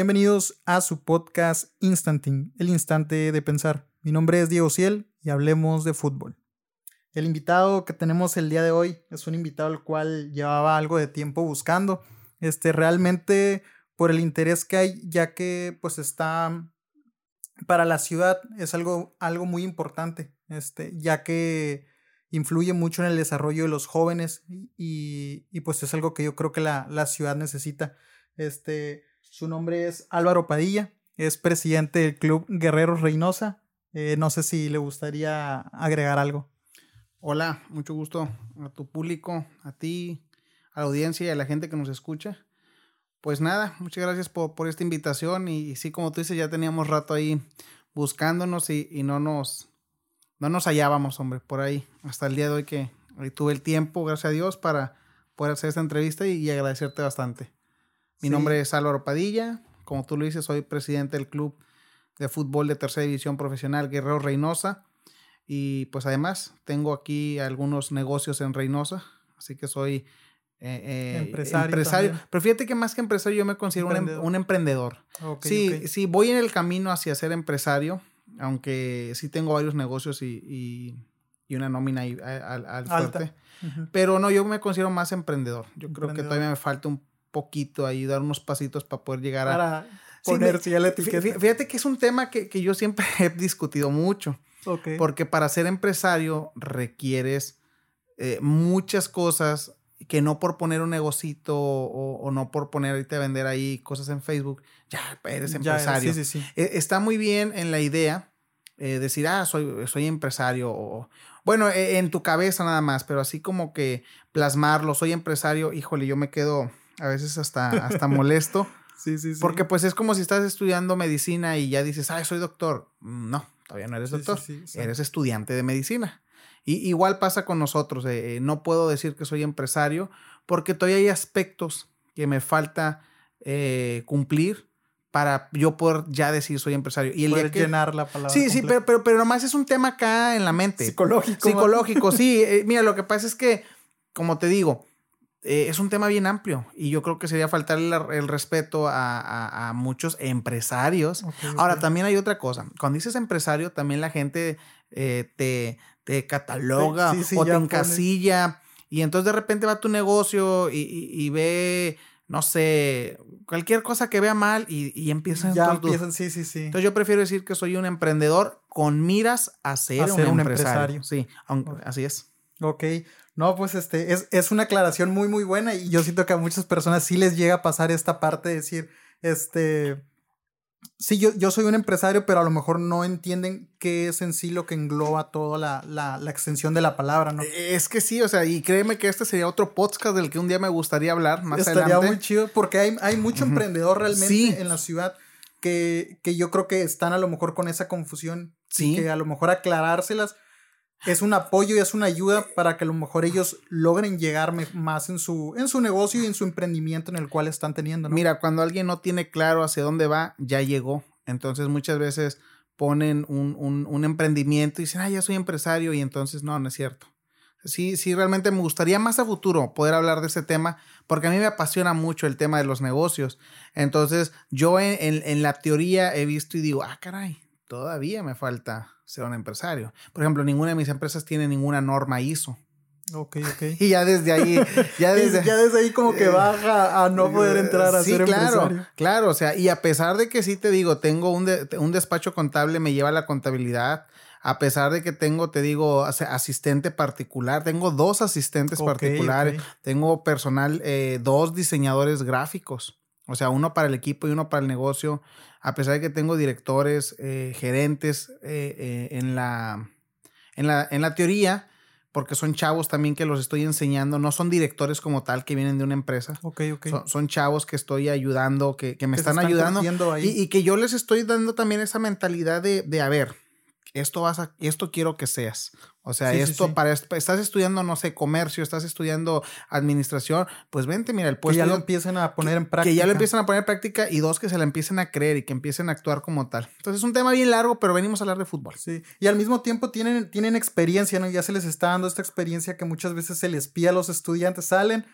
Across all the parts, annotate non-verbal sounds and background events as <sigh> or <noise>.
Bienvenidos a su podcast Instanting, el instante de pensar. Mi nombre es Diego Ciel y hablemos de fútbol. El invitado que tenemos el día de hoy es un invitado al cual llevaba algo de tiempo buscando. Este, realmente por el interés que hay, ya que pues está para la ciudad es algo, algo muy importante, este, ya que influye mucho en el desarrollo de los jóvenes y, y pues es algo que yo creo que la, la ciudad necesita. Este, su nombre es Álvaro Padilla, es presidente del Club Guerreros Reynosa. Eh, no sé si le gustaría agregar algo. Hola, mucho gusto a tu público, a ti, a la audiencia y a la gente que nos escucha. Pues nada, muchas gracias por, por esta invitación y, sí, como tú dices, ya teníamos rato ahí buscándonos y, y, no nos no nos hallábamos, hombre, por ahí, hasta el día de hoy que tuve el tiempo, gracias a Dios, para poder hacer esta entrevista y agradecerte bastante. Mi sí. nombre es Álvaro Padilla, como tú lo dices, soy presidente del Club de Fútbol de Tercera División Profesional Guerrero Reynosa y pues además tengo aquí algunos negocios en Reynosa, así que soy eh, eh, empresario. empresario. Pero fíjate que más que empresario yo me considero em, emprendedor. Un, un, emprendedor. Okay, sí, okay. sí, voy en el camino hacia ser empresario, aunque sí tengo varios negocios y, y, y una nómina ahí al, al fuerte. Uh -huh. Pero no, yo me considero más emprendedor. Yo creo que todavía me falta un poquito ahí, dar unos pasitos para poder llegar a... Para sí, ya la etiqueta. Fíjate que es un tema que, que yo siempre <laughs> he discutido mucho. Okay. Porque para ser empresario requieres eh, muchas cosas que no por poner un negocito o, o, no por poner ahorita a vender ahí cosas en Facebook, ya eres empresario. Ya, sí, sí, sí. Eh, está muy bien en la idea eh, decir, ah, soy, soy empresario. O, bueno, eh, en tu cabeza nada más, pero así como que plasmarlo, soy empresario, híjole, yo me quedo a veces hasta, hasta molesto. <laughs> sí, sí, sí. Porque pues es como si estás estudiando medicina y ya dices, ah, soy doctor. No, todavía no eres doctor. Sí, sí, eres estudiante de medicina. Y igual pasa con nosotros. Eh, no puedo decir que soy empresario porque todavía hay aspectos que me falta eh, cumplir para yo poder ya decir soy empresario. Y el que, llenar la palabra. Sí, completa. sí, pero, pero, pero nomás es un tema acá en la mente. Psicológico. Psicológico, sí. Eh, mira, lo que pasa es que, como te digo, eh, es un tema bien amplio y yo creo que sería faltar el, el respeto a, a, a, muchos empresarios. Okay, Ahora, okay. también hay otra cosa. Cuando dices empresario, también la gente eh, te, te, cataloga sí, sí, o te encasilla. Pone... Y entonces de repente va a tu negocio y, y, y, ve, no sé, cualquier cosa que vea mal y, y empiezan. Ya empiezan, sí, sí, sí. Entonces yo prefiero decir que soy un emprendedor con miras a ser, a ser un, un, empresario. empresario. Sí, aunque, así es. Ok. No, pues este, es, es una aclaración muy, muy buena y yo siento que a muchas personas sí les llega a pasar esta parte de decir, este, sí, yo, yo soy un empresario, pero a lo mejor no entienden qué es en sí lo que engloba toda la, la, la, extensión de la palabra, ¿no? Es que sí, o sea, y créeme que este sería otro podcast del que un día me gustaría hablar más Estaría adelante. muy chido porque hay, hay mucho uh -huh. emprendedor realmente sí. en la ciudad que, que yo creo que están a lo mejor con esa confusión. Sí. Que a lo mejor aclarárselas es un apoyo y es una ayuda para que a lo mejor ellos logren llegar más en su, en su negocio y en su emprendimiento en el cual están teniendo. Mira, cuando alguien no tiene claro hacia dónde va, ya llegó. Entonces muchas veces ponen un, un, un emprendimiento y dicen, ah, ya soy empresario y entonces no, no es cierto. Sí, sí, realmente me gustaría más a futuro poder hablar de ese tema porque a mí me apasiona mucho el tema de los negocios. Entonces yo en, en, en la teoría he visto y digo, ah, caray, todavía me falta ser un empresario. Por ejemplo, ninguna de mis empresas tiene ninguna norma ISO. Ok, ok. <laughs> Y ya desde ahí, ya <laughs> desde, ya desde ahí como que baja a no poder entrar a sí, ser claro, empresario. Claro, o sea, y a pesar de que sí te digo, tengo un, de, un despacho contable, me lleva la contabilidad, a pesar de que tengo, te digo, asistente particular, tengo dos asistentes okay, particulares, okay. tengo personal, eh, dos diseñadores gráficos, o sea, uno para el equipo y uno para el negocio, a pesar de que tengo directores, eh, gerentes eh, eh, en, la, en, la, en la teoría, porque son chavos también que los estoy enseñando, no son directores como tal que vienen de una empresa. Ok, ok. Son, son chavos que estoy ayudando, que, que me que están, están, ayudando. Y, y, que yo les estoy dando también esa mentalidad de, de a ver, esto vas a, esto quiero que seas. O sea, sí, esto sí, sí. para estás estudiando, no sé, comercio, estás estudiando administración, pues vente, mira, el puesto. Que ya lo empiecen a poner en práctica. Que ya lo empiecen a poner en práctica y dos, que se la empiecen a creer y que empiecen a actuar como tal. Entonces es un tema bien largo, pero venimos a hablar de fútbol. Sí. Y al mismo tiempo tienen, tienen experiencia, ¿no? Ya se les está dando esta experiencia que muchas veces se les pide a los estudiantes, salen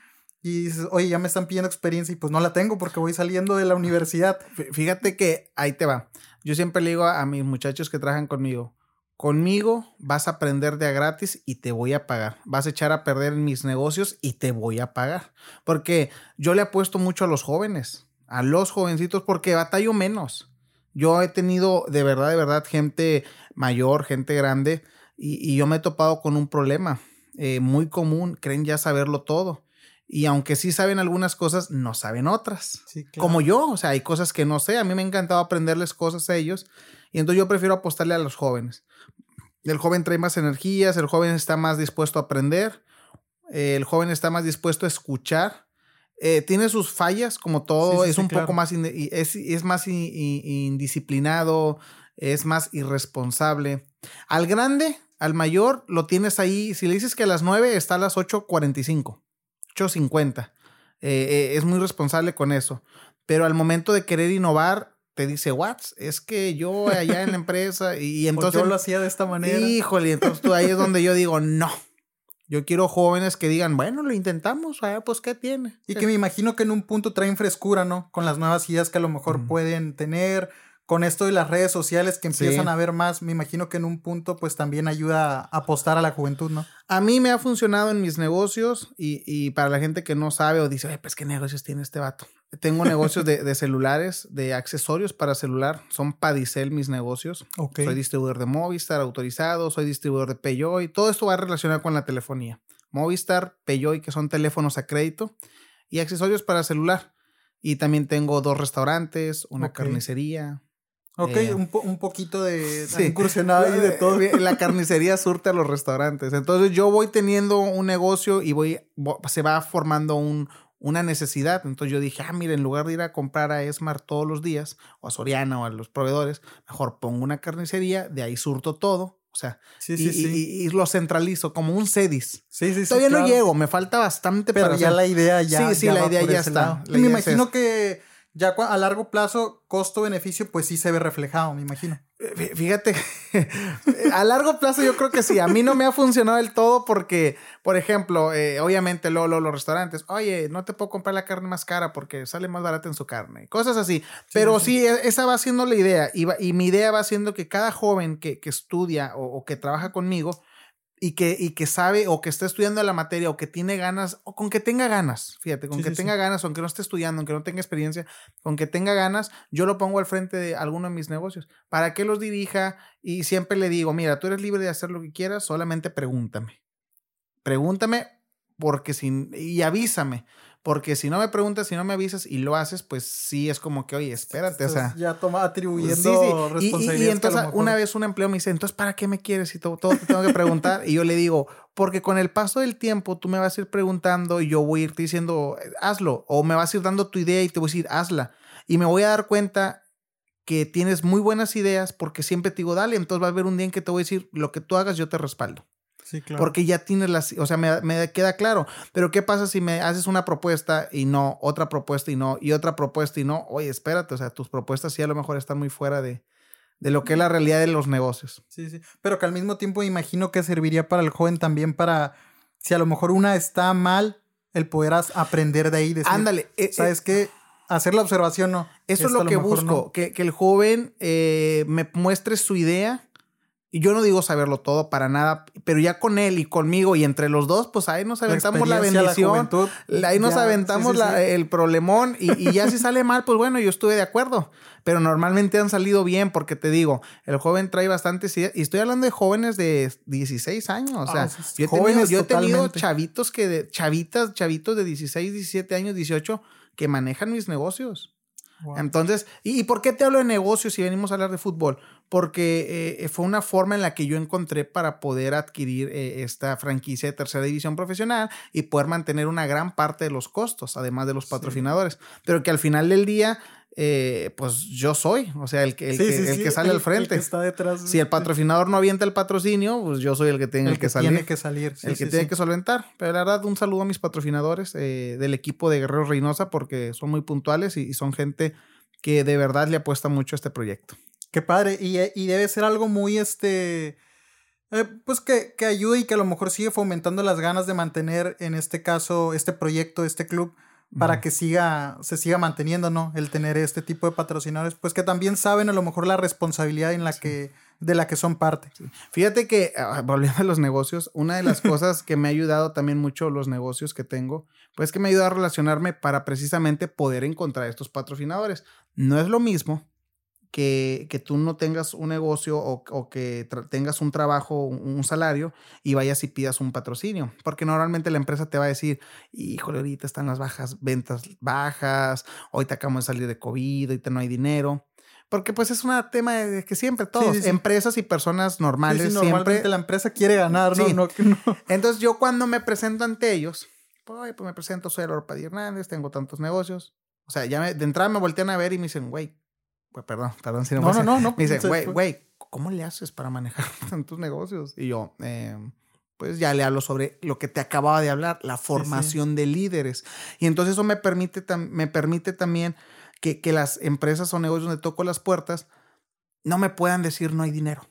y dices, oye, ya me están pidiendo experiencia y pues no la tengo porque voy saliendo de la universidad. Fíjate que ahí te va. Yo siempre le digo a, mis muchachos que trabajan conmigo, conmigo vas a aprender de a gratis y te voy a pagar. Vas a echar a perder mis negocios y te voy a pagar. Porque yo le apuesto mucho a los jóvenes, a los jovencitos, porque batallo menos. Yo he tenido de verdad, de verdad, gente mayor, gente grande, y, yo me he topado con un problema eh, muy común. Creen ya saberlo todo. Y aunque sí saben algunas cosas, no saben otras. Como yo, o sea, hay cosas que no sé. A mí me ha encantado aprenderles cosas a ellos. Y entonces yo prefiero apostarle a los jóvenes. El joven trae más energías, el joven está más dispuesto a aprender, el joven está más dispuesto a escuchar. Eh, tiene sus fallas, como todo, es un poco más, es, es, más indisciplinado, es más irresponsable. Al grande, al mayor, lo tienes ahí, si le dices que a las 9 está a las 8.45. 8.50. Eh, eh, es muy responsable con eso. Pero al momento de querer innovar, te dice, what? Es que yo allá en la empresa y <laughs> entonces... yo lo hacía de esta manera. Híjole, entonces tú ahí es donde yo digo, no. Yo quiero jóvenes que digan, bueno, lo intentamos, ah, pues ¿qué tiene? Y que me imagino que en un punto traen frescura, ¿no? Con las nuevas ideas que a lo mejor pueden tener, con esto de las redes sociales que empiezan a ver más, me imagino que en un punto pues también ayuda a apostar a la juventud, ¿no? A mí me ha funcionado en mis negocios y, para la gente que no sabe o dice, pues qué negocios tiene este vato. Tengo negocios de, celulares, de accesorios para celular, son Padicel mis negocios. Soy distribuidor de Movistar autorizado, soy distribuidor de Peyoy, todo esto va relacionado con la telefonía. Movistar, Peyoy, que son teléfonos a crédito y accesorios para celular. Y también tengo dos restaurantes, una carnicería, Ok, eh, un, poquito de sí. incursionado y de todo. <laughs> La carnicería surte a los restaurantes. Entonces yo voy teniendo un negocio y voy, se va formando un, una necesidad. Entonces yo dije, ah, mira, en lugar de ir a comprar a Esmar todos los días, o a Soriana o a los proveedores, mejor pongo una carnicería, de ahí surto todo. O sea, y, lo centralizo como un CEDIS. Sí, sí, Todavía no llego, me falta bastante Pero ya la idea ya. Sí, sí, la idea ya está. me imagino que ya a largo plazo, costo-beneficio, pues sí se ve reflejado, me imagino. Eh, fíjate, <laughs> a largo plazo yo creo que sí. A mí no me ha funcionado del todo porque, por ejemplo, eh, obviamente Lolo, los restaurantes, oye, no te puedo comprar la carne más cara porque sale más barata en su carne. Cosas así. Pero sí, e, esa va siendo la idea. Y, y, mi idea va siendo que cada joven que, que estudia o que trabaja conmigo, y que, y que sabe o que está estudiando la materia o que tiene ganas, o con que tenga ganas, fíjate, con que tenga ganas, aunque no esté estudiando, aunque no tenga experiencia, con que tenga ganas, yo lo pongo al frente de alguno de mis negocios, para que los dirija y siempre le digo, mira, tú eres libre de hacer lo que quieras, solamente pregúntame. Pregúntame porque sin, y avísame, porque si no me preguntas, si no me avisas y lo haces, pues sí es como que, oye, espérate, o sea. Ya toma atribuyendo responsabilidad. Y, entonces una vez un empleo me dice, entonces, ¿para qué me quieres? Y todo, todo te tengo que preguntar. y yo le digo, porque con el paso del tiempo tú me vas a ir preguntando y yo voy a irte diciendo, hazlo. O me vas a ir dando tu idea y te voy a decir, hazla. Y me voy a dar cuenta que tienes muy buenas ideas porque siempre te digo, dale. Entonces va a haber un día en que te voy a decir, lo que tú hagas, yo te respaldo. Porque ya tienes las, o sea, me, queda claro. Pero ¿qué pasa si me haces una propuesta y no, otra propuesta y no, y otra propuesta y no? Oye, espérate, o sea, tus propuestas sí a lo mejor están muy fuera de, de lo que es la realidad de los negocios. Sí, sí. Pero que al mismo tiempo imagino que serviría para el joven también para, si a lo mejor una está mal, el poder aprender de ahí. Decir, Ándale. Eh, ¿Sabes qué? Hacer la observación, no. Eso es lo, que busco, que, que, el joven eh, me muestre su idea y yo no digo saberlo todo para nada, pero ya con él y conmigo y entre los dos, pues ahí nos aventamos la, bendición. ahí nos aventamos el problemón y, ya si sale mal, pues bueno, yo estuve de acuerdo. Pero normalmente han salido bien porque te digo, el joven trae bastantes ideas. Y estoy hablando de jóvenes de 16 años. O sea, ah, yo, he tenido, yo he tenido chavitos que, de, chavitas, chavitos de 16, 17 años, 18, que manejan mis negocios. Entonces, ¿y, por qué te hablo de negocios si venimos a hablar de fútbol? Porque eh, fue una forma en la que yo encontré para poder adquirir eh, esta franquicia de tercera división profesional y poder mantener una gran parte de los costos, además de los patrocinadores. Pero que al final del día eh, pues yo soy, o sea, el que, el que, sale al frente. está detrás. Si el patrocinador no avienta el patrocinio, pues yo soy el que tiene que, salir. Tiene que salir. el que tiene que solventar. Pero la verdad, un saludo a mis patrocinadores del equipo de Guerrero Reynosa porque son muy puntuales y, son gente que de verdad le apuesta mucho a este proyecto. Qué padre. Y, y debe ser algo muy este Eh, pues que, que ayude y que a lo mejor sigue fomentando las ganas de mantener, en este caso, este proyecto, este club, para que siga, se siga manteniendo, ¿no? El tener este tipo de patrocinadores, pues que también saben a lo mejor la responsabilidad en la que, de la que son parte. Fíjate que, ah, volviendo a los negocios, una de las <laughs> cosas que me ha ayudado también mucho los negocios que tengo, pues que me ha ayudado a relacionarme para precisamente poder encontrar estos patrocinadores. No es lo mismo que, que, tú no tengas un negocio o, o que tengas un trabajo, un, salario y vayas y pidas un patrocinio. Porque normalmente la empresa te va a decir, híjole, ahorita están las bajas, ventas bajas, hoy te acabamos de salir de COVID, ahorita no hay dinero. Porque pues es un tema de que siempre todos, empresas y personas normales, siempre... la empresa quiere ganar, ¿no? No, Entonces yo cuando me presento ante ellos, pues, pues me presento, soy el Padilla Hernández, tengo tantos negocios. O sea, ya de entrada me voltean a ver y me dicen, güey, perdón, perdón si no, no, no, no, Me dice, güey, güey, ¿cómo le haces para manejar <laughs> tantos negocios? Y yo, em, pues ya le hablo sobre lo que te acababa de hablar, la formación de líderes. Y entonces eso me permite, me permite también que, que las empresas o negocios donde toco las puertas no me puedan decir no hay dinero.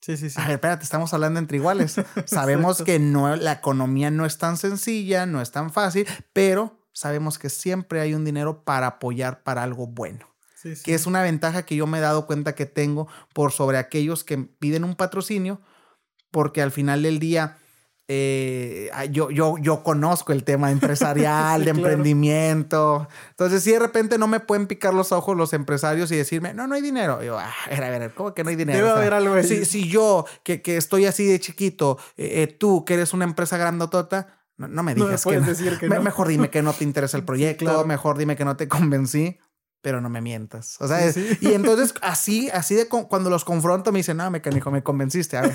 Sí, sí, sí. A ver, espérate, estamos hablando entre iguales. <laughs> Sabemos que no, la economía no es tan sencilla, no es tan fácil, pero sabemos que siempre hay un dinero para apoyar para algo bueno que es una ventaja que yo me he dado cuenta que tengo por sobre aquellos que piden un patrocinio, porque al final del día eh, yo, yo, yo conozco el tema empresarial, <laughs> de emprendimiento. Entonces, si de repente no me pueden picar los ojos los empresarios y decirme, no, no hay dinero. yo, ah, a ver, a ver, ¿cómo que no hay dinero? Debe haber algo ahí. Si, si, yo, que, que, estoy así de chiquito, eh, eh, tú, que eres una empresa grandotota, no, no me digas que, decir que Mejor dime que no te interesa el <laughs> proyecto, mejor dime que no te <laughs> convencí pero no me mientas. O sea, y entonces así, así de cuando los confronto me dicen, no, mecánico, me convenciste. A ver,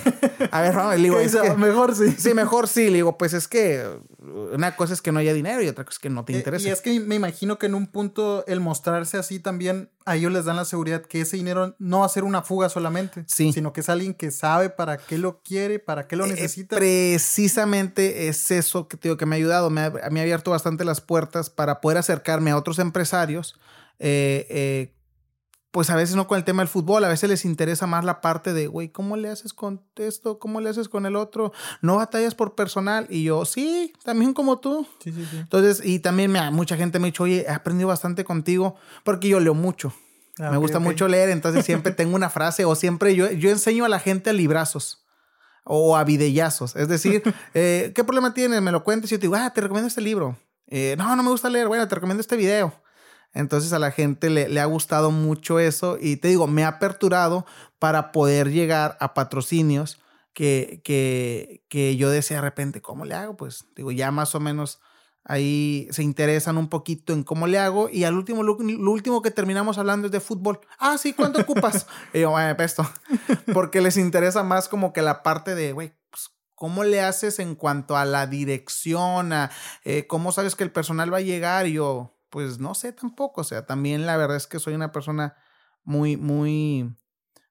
a ver, no, le digo, <laughs> es que, mejor sí. Sí, mejor sí. Le digo, pues es que una cosa es que no haya dinero y otra cosa es que no te eh, interesa. Y es que me imagino que en un punto el mostrarse así también a ellos les dan la seguridad que ese dinero no va a ser una fuga solamente, sí. sino que es alguien que sabe para qué lo quiere, para qué lo eh, necesita. precisamente es eso que te digo que me ha ayudado, me ha, me ha abierto bastante las puertas para poder acercarme a otros empresarios eh, eh, pues a veces no con el tema del fútbol, a veces les interesa más la parte de, güey, ¿cómo le haces con esto? ¿Cómo le haces con el otro? No batallas por personal. Y yo, sí, también como tú. Sí, sí, sí. Entonces, y también me, mucha gente me ha dicho, oye, he aprendido bastante contigo porque yo leo mucho. Ah, me gusta mucho leer, entonces siempre <laughs> tengo una frase o siempre yo, yo enseño a la gente a librazos o a videllazos. Es decir, <laughs> eh, ¿qué problema tienes? Me lo cuentes y yo te digo, ah, te recomiendo este libro. no, no me gusta leer. Bueno, te recomiendo este video. Entonces a la gente le, ha gustado mucho eso y te digo, me ha aperturado para poder llegar a patrocinios que, que, que yo decía de repente, ¿cómo le hago? Pues digo, ya más o menos ahí se interesan un poquito en cómo le hago y al último, lo, último que terminamos hablando es de fútbol. Ah, sí, ¿cuánto <laughs> ocupas? y yo, bueno, esto, <laughs> porque les interesa más como que la parte de, güey, pues, ¿cómo le haces en cuanto a la dirección? A, eh, ¿Cómo sabes que el personal va a llegar? Y yo, pues no sé tampoco, o sea, también la verdad es que soy una persona muy, muy,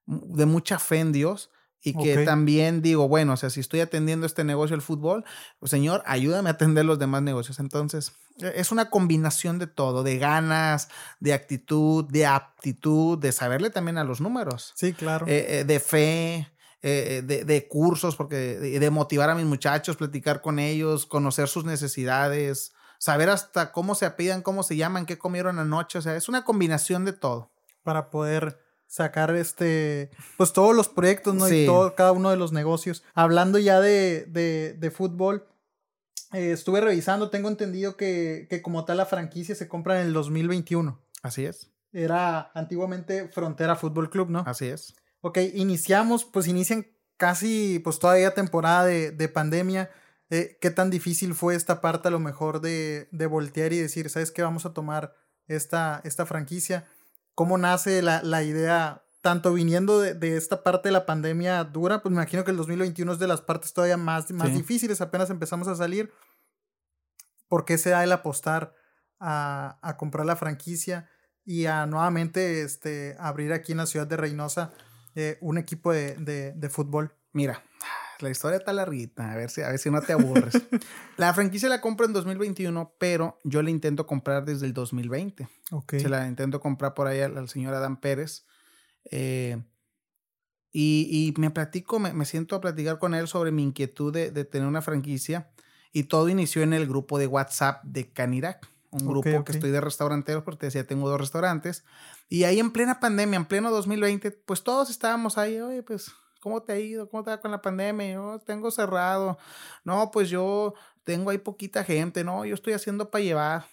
de mucha fe en Dios y que también digo, bueno, o sea, si estoy atendiendo este negocio el fútbol, pues Señor, ayúdame a atender los demás negocios. Entonces, e, es una combinación de todo, de ganas, de actitud, de aptitud, de saberle también a los números. Sí, claro. Eh, eh, de fe. Eh, de, de, cursos, porque de motivar a mis muchachos, platicar con ellos, conocer sus necesidades, saber hasta cómo se apidan, cómo se llaman, qué comieron anoche. O sea, es una combinación de todo. Para poder sacar este, pues todos los proyectos, ¿no? Y todo, cada uno de los negocios. Hablando ya de, de, de fútbol, eh, estuve revisando, tengo entendido que, que, como tal la franquicia se compra en el 2021. Así es. Era antiguamente Frontera Fútbol Club, ¿no? Así es. Ok, iniciamos, pues inician casi, pues todavía temporada de, de pandemia. Eh, qué tan difícil fue esta parte a lo mejor de, de voltear y decir, ¿sabes qué? Vamos a tomar esta, esta franquicia. ¿Cómo nace la, la idea, tanto viniendo de, de, esta parte de la pandemia dura? Pues me imagino que el 2021 es de las partes todavía más, más difíciles, apenas empezamos a salir. ¿Por qué se da el apostar a, a comprar la franquicia y a nuevamente este, abrir aquí en la ciudad de Reynosa eh, un equipo de, de, de fútbol? Mira, la historia está larguita, a ver si, a ver si no te aburres. <laughs> la franquicia la compro en 2021, pero yo la intento comprar desde el 2020. Ok. Se la intento comprar por ahí al, señor Adán Pérez. Eh, Y, me platico, me, siento a platicar con él sobre mi inquietud de, tener una franquicia. Y todo inició en el grupo de WhatsApp de Canirac, un grupo que estoy de restauranteros, porque decía, tengo dos restaurantes. Y ahí en plena pandemia, en pleno 2020, pues todos estábamos ahí, oye, pues, ¿cómo te ha ido? ¿Cómo te va con la pandemia? Yo tengo cerrado. No, pues yo tengo ahí poquita gente, no, yo estoy haciendo para llevar.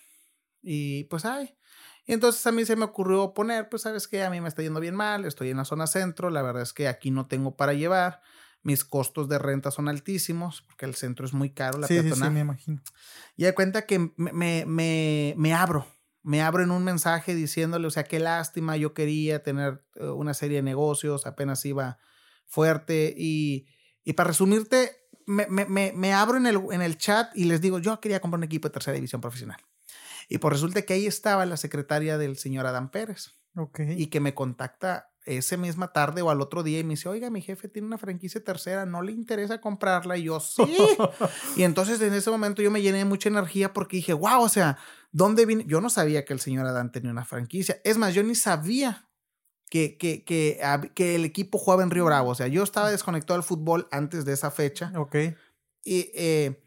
Y pues, ay, y entonces a mí se me ocurrió poner, pues sabes que a mí me está yendo bien mal, estoy en la zona centro, la verdad es que aquí no tengo para llevar, mis costos de renta son altísimos, porque el centro es muy caro, la sí, Sí, sí, me imagino. Y de cuenta que me, me, me, abro, me abro en un mensaje diciéndole, o sea, qué lástima, yo quería tener eh, una serie de negocios, apenas iba fuerte y, y para resumirte, me, me, me, abro en el, en el chat y les digo, yo quería comprar un equipo de tercera división profesional. Y pues resulta que ahí estaba la secretaria del señor Adán Pérez. Y que me contacta esa misma tarde o al otro día y me dice, oiga, mi jefe tiene una franquicia tercera, ¿no le interesa comprarla? Y yo, sí. <laughs> y entonces en ese momento yo me llené de mucha energía porque dije, wow, o sea, ¿dónde vine? Yo no sabía que el señor Adán tenía una franquicia. Es más, yo ni sabía que, que, que, que el equipo jugaba en Río Bravo. O sea, yo estaba desconectado del fútbol antes de esa fecha. Ok. Y eh,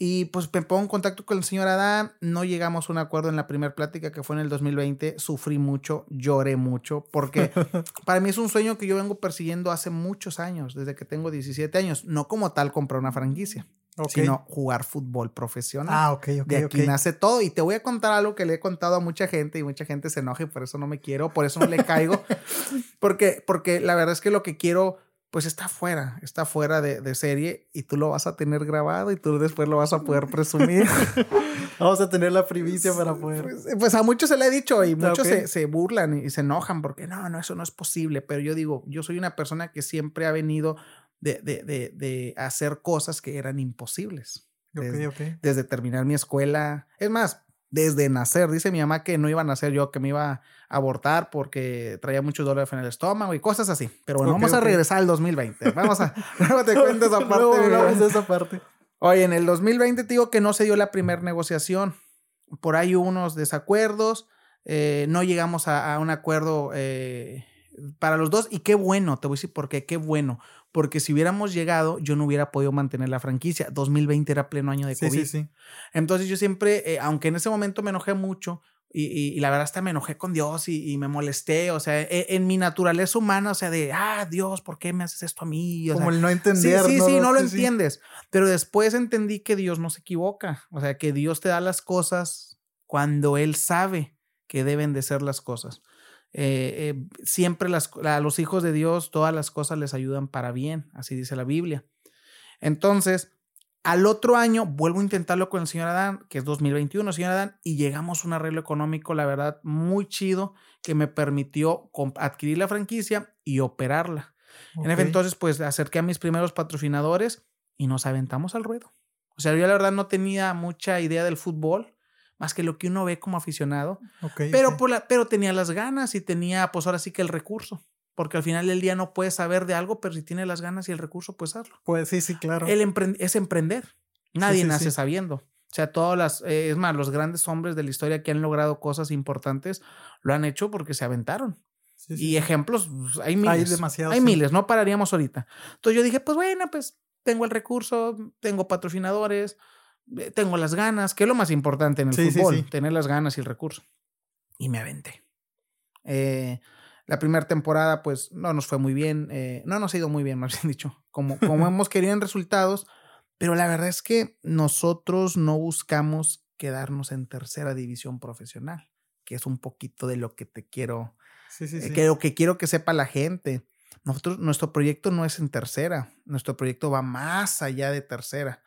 y pues me pongo en contacto con el señor Adán, no llegamos a un acuerdo en la primera plática que fue en el 2020, sufrí mucho, lloré mucho, porque <laughs> para mí es un sueño que yo vengo persiguiendo hace muchos años, desde que tengo 17 años, no como tal comprar una franquicia. Sino jugar fútbol profesional. Ah, ok, ok. De aquí nace todo. Y te voy a contar algo que le he contado a mucha gente y mucha gente se enoja y por eso no me quiero, por eso no le caigo. <laughs> porque, porque la verdad es que lo que quiero pues está fuera, está fuera de, serie y tú lo vas a tener grabado y tú después lo vas a poder <laughs> presumir. <laughs> Vamos a tener la primicia para poder. Pues, pues, a muchos se le ha dicho y muchos se, burlan y, se enojan porque no, no, eso no es posible. Pero yo digo, yo soy una persona que siempre ha venido de, de, de, hacer cosas que eran imposibles. Desde, desde terminar mi escuela. Es más, desde nacer. Dice mi mamá que no iba a nacer yo, que me iba a abortar porque traía muchos dolores en el estómago y cosas así. Pero bueno, vamos a regresar al 2020. Vamos a... <laughs> luego te cuento esa <laughs> parte. esa parte. Oye, en el 2020 te digo que no se dio la primera negociación. Por ahí unos desacuerdos. Eh, no llegamos a, un acuerdo eh, para los dos. Y qué bueno, te voy a decir por qué. Qué bueno porque si hubiéramos llegado, yo no hubiera podido mantener la franquicia. 2020 era pleno año de COVID. Sí, sí, Entonces yo siempre, eh, aunque en ese momento me enojé mucho, y, la verdad hasta me enojé con Dios y, me molesté, o sea, e, en, mi naturaleza humana, o sea, de, ah, Dios, ¿por qué me haces esto a mí? Como el no entender. Sí, sí, sí, no lo entiendes. Pero después entendí que Dios no se equivoca, o sea, que Dios te da las cosas cuando Él sabe que deben de ser las cosas. Eh, eh, siempre las, a los hijos de Dios todas las cosas les ayudan para bien, así dice la Biblia. Entonces, al otro año vuelvo a intentarlo con el señor Adán, que es 2021, señor Adán, y llegamos a un arreglo económico, la verdad, muy chido, que me permitió adquirir la franquicia y operarla. En ese entonces, pues acerqué a mis primeros patrocinadores y nos aventamos al ruedo. O sea, yo la verdad no tenía mucha idea del fútbol más que lo que uno ve como aficionado. pero, Por la, pero tenía las ganas y tenía, pues ahora sí que el recurso. Porque al final del día no puedes saber de algo, pero si tiene las ganas y el recurso, pues hazlo. Pues sí, sí, claro. El es emprender. Nadie nace sabiendo. O sea, todas las, eh, es más, los grandes hombres de la historia que han logrado cosas importantes lo han hecho porque se aventaron. y ejemplos, pues, hay miles. Hay demasiados. Hay miles, no pararíamos ahorita. Entonces yo dije, pues bueno, pues tengo el recurso, tengo patrocinadores, tengo las ganas, que es lo más importante en el fútbol, tener las ganas y el recurso. Y me aventé. Eh, la primera temporada, pues, no nos fue muy bien. Eh, no nos ha ido muy bien, <laughs> más bien dicho. Como, como <laughs> hemos querido en resultados. Pero la verdad es que nosotros no buscamos quedarnos en tercera división profesional, que es un poquito de lo que te quiero, sí, sí, que lo que quiero que sepa la gente. Nosotros, nuestro proyecto no es en tercera, nuestro proyecto va más allá de tercera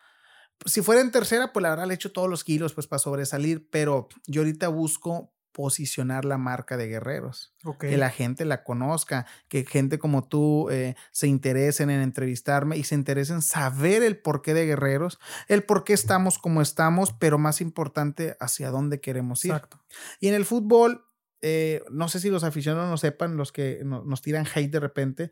si fuera en tercera, pues la verdad le echo todos los kilos pues para sobresalir, pero yo ahorita busco posicionar la marca de guerreros, que la gente la conozca, que gente como tú eh, se interesen en entrevistarme y se interesen en saber el porqué de guerreros, el por qué estamos como estamos, pero más importante, hacia dónde queremos ir. Exacto. Y en el fútbol, eh, no sé si los aficionados no sepan, los que nos tiran hate de repente,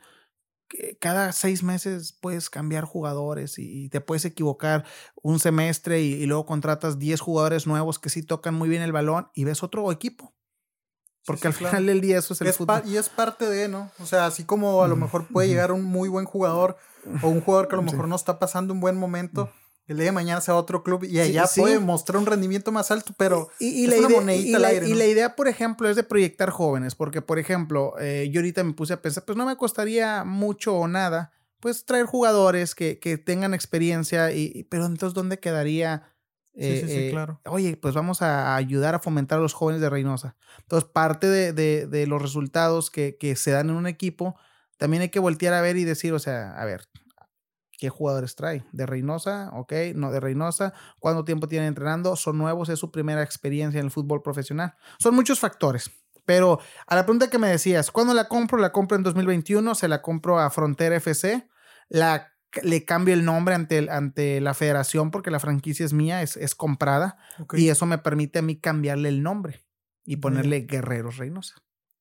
cada seis meses puedes cambiar jugadores y te puedes equivocar un semestre y, luego contratas 10 jugadores nuevos que sí tocan muy bien el balón y ves otro equipo. Porque al final del día eso es el fútbol. Y es parte de, ¿no? O sea, así como a lo mejor puede llegar un muy buen jugador o un jugador que a lo mejor no está pasando un buen momento el día de mañana sea otro club y allá puede mostrar un rendimiento más alto, pero y, la idea, y la, idea, por ejemplo, es de proyectar jóvenes, porque, por ejemplo, eh, yo ahorita me puse a pensar, pues no me costaría mucho o nada, pues traer jugadores que, que tengan experiencia, y, pero entonces, ¿dónde quedaría? sí, sí, sí, eh, claro. Oye, pues vamos a ayudar a fomentar a los jóvenes de Reynosa. Entonces, parte de, de, de los resultados que, que se dan en un equipo, también hay que voltear a ver y decir, o sea, a ver, qué jugadores trae. De Reynosa, ok, no de Reynosa, cuánto tiempo tienen entrenando, son nuevos, es su primera experiencia en el fútbol profesional. Son muchos factores. Pero a la pregunta que me decías, ¿cuándo la compro? La compro en 2021, se la compro a Frontera FC, la, le cambio el nombre ante, ante la federación porque la franquicia es mía, es, es comprada, y eso me permite a mí cambiarle el nombre y ponerle Guerreros Reynosa.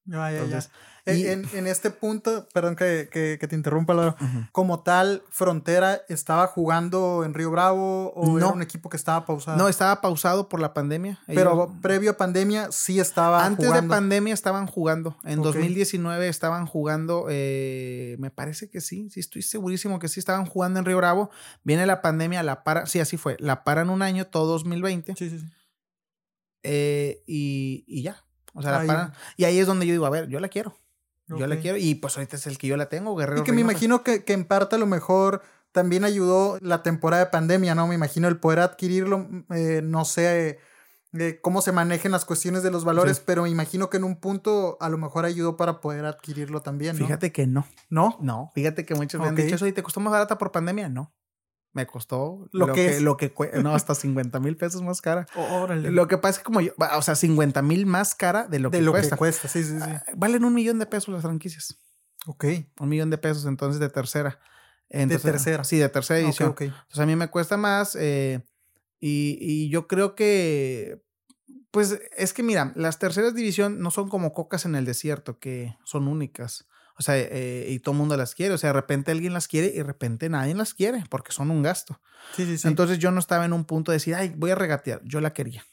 Ya, ya, en, este punto, perdón que, que, te interrumpa, Laura, como tal, Frontera estaba jugando en Río Bravo o no. era un equipo que estaba pausado? No, estaba pausado por la pandemia. Pero previo a pandemia sí estaba Antes de pandemia estaban jugando. En 2019 estaban jugando, eh, me parece que sí, sí, estoy segurísimo que sí estaban jugando en Río Bravo. Viene la pandemia, la para, sí, así fue, la paran un año, todo 2020. Sí, sí, sí. Eh, y, y ya, o sea, la paran. Y ahí es donde yo digo, a ver, yo la quiero. Yo la quiero y pues ahorita es el que yo la tengo, Guerrero. Y que me imagino que, que en parte a lo mejor también ayudó la temporada de pandemia, ¿no? Me imagino el poder adquirirlo, eh, no sé eh, cómo se manejen las cuestiones de los valores, pero me imagino que en un punto a lo mejor ayudó para poder adquirirlo también, ¿no? Fíjate que no. ¿No? No, fíjate que muchos me han dicho eso y te costó más barata por pandemia, no. Me costó lo, que, lo que no, hasta <laughs> 50 mil pesos más cara. Lo que pasa es que como yo, o sea, 50 mil más cara de lo, de que, lo cuesta. que cuesta. Sí, sí, sí. Ah, valen un millón de pesos las franquicias. Ok. Un millón de pesos entonces de tercera. de tercera. Sí, de tercera edición. Okay, Entonces a mí me cuesta más eh, y, y yo creo que pues es que mira, las terceras división no son como cocas en el desierto, que son únicas. O sea, eh, y todo el mundo las quiere. O sea, de repente alguien las quiere y de repente nadie las quiere porque son un gasto. Sí, sí, sí. Entonces yo no estaba en un punto de decir, ay, voy a regatear. Yo la quería.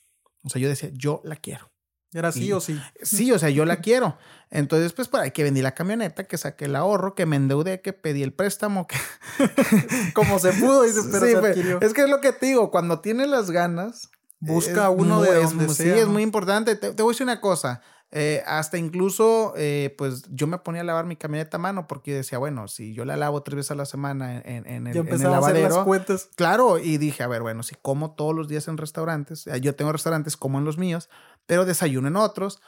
O sea, yo decía, yo la quiero. ¿Era sí o sí? Sí, o sea, yo la quiero. Entonces, pues por ahí que vendí la camioneta, que saqué el ahorro, que me endeudé, que pedí el préstamo, que... <laughs> Como se pudo, dice, pero se adquirió. Es que es lo que te digo, cuando tienes las ganas... Busca uno de donde Sí, es muy importante. te, voy a decir una cosa. Eh, hasta incluso, eh, pues yo me ponía a lavar mi camioneta a mano porque decía, bueno, si yo la lavo tres veces a la semana en, en, el, en el lavadero. A hacer las cuentas. Claro, y dije, a ver, bueno, si como todos los días en restaurantes, eh, yo tengo restaurantes como en los míos, pero desayuno en otros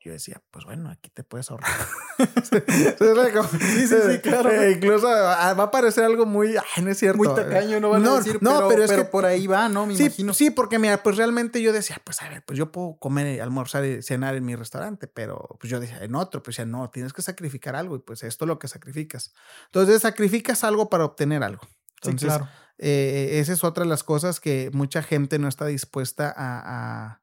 yo decía, pues bueno, aquí te puedes ahorrar. <laughs> <laughs> sí, sí, sí, claro. Eh, incluso ah, va a parecer algo muy, ay, no es cierto. Muy tacaño, no van a decir, no, pero, es que por ahí va, ¿no? Me sí, imagino. Sí, porque mira, pues realmente yo decía, pues a ver, pues yo puedo comer, almorzar y cenar en mi restaurante, pero pues yo decía, en otro, pues ya no, tienes que sacrificar algo y pues esto es lo que sacrificas. Entonces, sacrificas algo para obtener algo. Entonces, sí, claro. Eh, esa es otra de las cosas que mucha gente no está dispuesta a a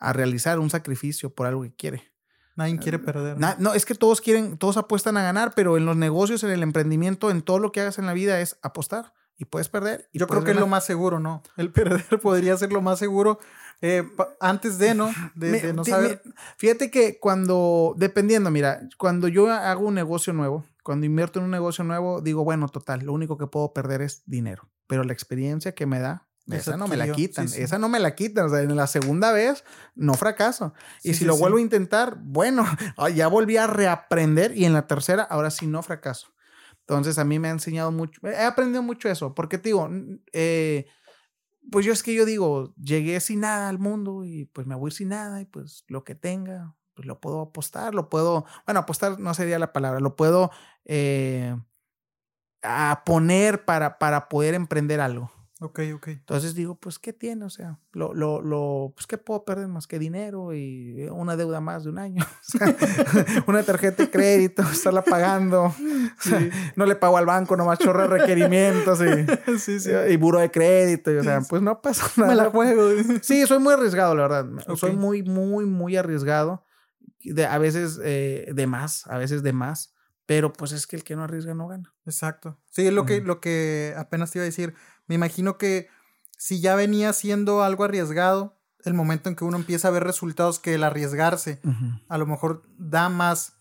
realizar un sacrificio por algo que quiere. Nadie quiere perder. ¿no? es que todos quieren, todos apuestan a ganar, pero en los negocios, en el emprendimiento, en todo lo que hagas en la vida es apostar y puedes perder. Yo creo que es lo más seguro, ¿no? El perder <laughs> podría ser lo más seguro eh, antes de, ¿no? <laughs> De, no saber. fíjate que cuando, dependiendo, mira, cuando yo hago un negocio nuevo, cuando invierto en un negocio nuevo, digo, bueno, total, lo único que puedo perder es dinero, pero la experiencia que me da esa no me la quitan, esa no me la quitan. O sea, en la segunda vez no fracaso. y si lo vuelvo a intentar, bueno, <laughs> ya volví a reaprender y en la tercera, ahora sí no fracaso. Entonces a mí me ha enseñado mucho, he aprendido mucho eso, porque te digo, eh, pues yo es que yo digo, llegué sin nada al mundo y pues me voy sin nada y pues lo que tenga, pues lo puedo apostar, lo puedo, bueno, apostar no sería la palabra, lo puedo eh, a poner para, para poder emprender algo. Ok, ok. Entonces digo, pues, ¿qué tiene? O sea, lo, lo, lo, pues, ¿qué puedo perder más que dinero y una deuda más de un año? <laughs> <laughs> una tarjeta de crédito, estarla pagando. <laughs> no le pago al banco, nomás chorra requerimientos y, sí, sí. y buro de crédito. Y, o sea, pues no pasa nada. Me la juego. sí, soy muy arriesgado, la verdad. Soy muy, muy, muy arriesgado. De, a veces eh, de más, a veces de más. Pero pues es que el que no arriesga no gana. Exacto. Sí, es lo, que, lo que apenas te iba a decir me imagino que si ya venía siendo algo arriesgado, el momento en que uno empieza a ver resultados que el arriesgarse a lo mejor da más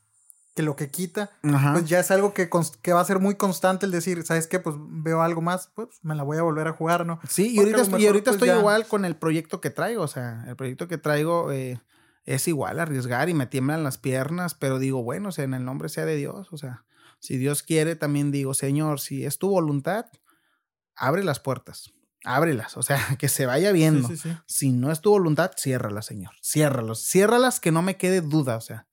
que lo que quita, pues ya es algo que, que, va a ser muy constante el decir, ¿sabes qué? Pues veo algo más, pues me la voy a volver a jugar, ¿no? Sí, y ahorita, y ahorita pues, estoy igual con el proyecto que traigo, o sea, el proyecto que traigo eh, es igual arriesgar y me tiemblan las piernas, pero digo, bueno, o sea, en el nombre sea de Dios, o sea, si Dios quiere, también digo, Señor, si es tu voluntad, abre las puertas. Ábrelas, o sea, <laughs> que se vaya viendo. Si no es tu voluntad, ciérralas, Señor. Ciérralas. Ciérralas que no me quede duda, o sea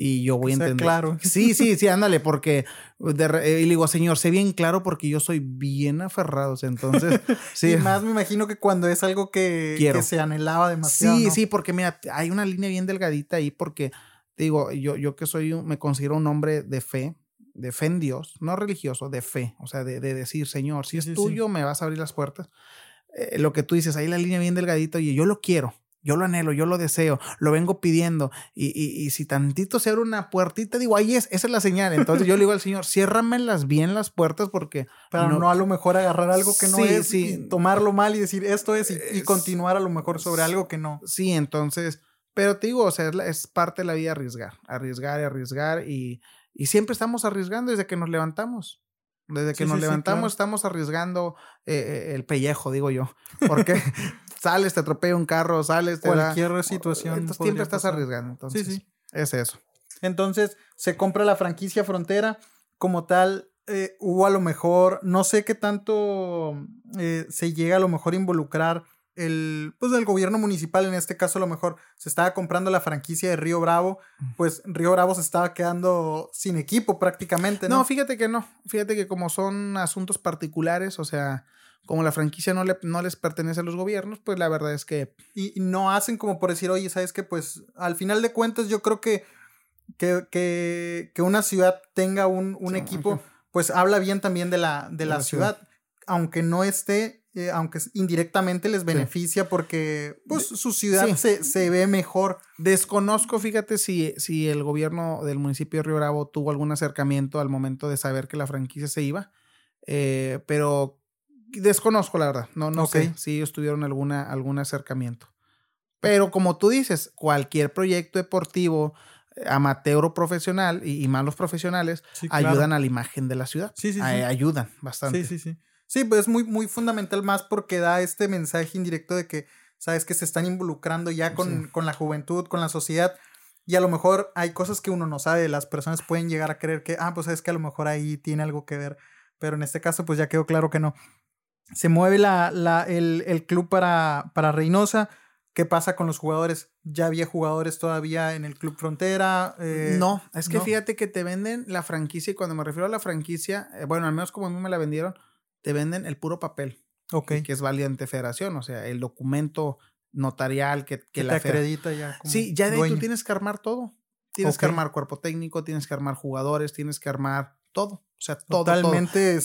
y yo voy a entender. claro. <laughs> Sí, sí, sí, ándale, porque y le digo, señor, sé bien claro porque yo soy bien aferrado, entonces, <laughs> sí. y más me imagino que cuando es algo que, que se anhelaba demasiado. Sí, sí, porque mira, hay una línea bien delgadita ahí porque, digo, yo, yo que soy, me considero un hombre de fe, de fe en Dios, no religioso, de fe, o sea, de, decir, Señor, si es tuyo, me vas a abrir las puertas. Eh, lo que tú dices, ahí la línea bien delgadita, y yo lo quiero, yo lo anhelo, yo lo deseo, lo vengo pidiendo. Y, y, si tantito se abre una puertita, digo, ahí es, esa es la señal. Entonces yo le digo al Señor, ciérramelas bien las puertas porque. Pero no, a lo mejor agarrar algo que no es, y tomarlo mal y decir esto es y, continuar a lo mejor sobre algo que no. Sí, entonces. Pero te digo, o sea, es, parte de la vida arriesgar, arriesgar y arriesgar. Y, y siempre estamos arriesgando desde que nos levantamos. Desde que nos levantamos estamos arriesgando eh, eh, el pellejo, digo yo. Porque <laughs> sales, te atropella un carro, sales, te Cualquier situación. Entonces siempre estás arriesgando. Entonces, sí, sí. Es eso. Entonces, se compra la franquicia Frontera. Como tal, eh, hubo a lo mejor, no sé qué tanto se llega a lo mejor a involucrar el, pues el gobierno municipal, en este caso a lo mejor se estaba comprando la franquicia de Río Bravo, pues Río Bravo se estaba quedando sin equipo prácticamente. No, no fíjate que no, fíjate que como son asuntos particulares, o sea, como la franquicia no, le, no les pertenece a los gobiernos, pues la verdad es que... Y, no hacen como por decir, oye, ¿sabes qué? Pues al final de cuentas yo creo que, que, que, una ciudad tenga un, un equipo, pues habla bien también de la, de la, ciudad. Aunque no esté eh, aunque indirectamente les beneficia porque pues, su ciudad se, ve mejor. Desconozco, fíjate, si, si el gobierno del municipio de Río Bravo tuvo algún acercamiento al momento de saber que la franquicia se iba, eh, pero desconozco la verdad, no, no sé si ellos tuvieron alguna, algún acercamiento. Pero como tú dices, cualquier proyecto deportivo, eh, amateur o profesional y, más los profesionales ayudan a la imagen de la ciudad. Sí, sí, sí. ayudan bastante. Sí, sí, sí. Sí, pues es muy, muy fundamental más porque da este mensaje indirecto de que, sabes, que se están involucrando ya con, con la juventud, con la sociedad. Y a lo mejor hay cosas que uno no sabe, las personas pueden llegar a creer que, ah, pues es que a lo mejor ahí tiene algo que ver. Pero en este caso, pues ya quedó claro que no. Se mueve la, la, el, el club para, para Reynosa. ¿Qué pasa con los jugadores? ¿Ya había jugadores todavía en el Club Frontera? Eh, no, es que fíjate que te venden la franquicia y cuando me refiero a la franquicia, eh, bueno, al menos como a mí me la vendieron, te venden el puro papel. Que, es válido ante federación, o sea, el documento notarial que, que, la te acredita ya. sí, ya de ahí tú tienes que armar todo. Tienes que armar cuerpo técnico, tienes que armar jugadores, tienes que armar todo. O sea, todo. Totalmente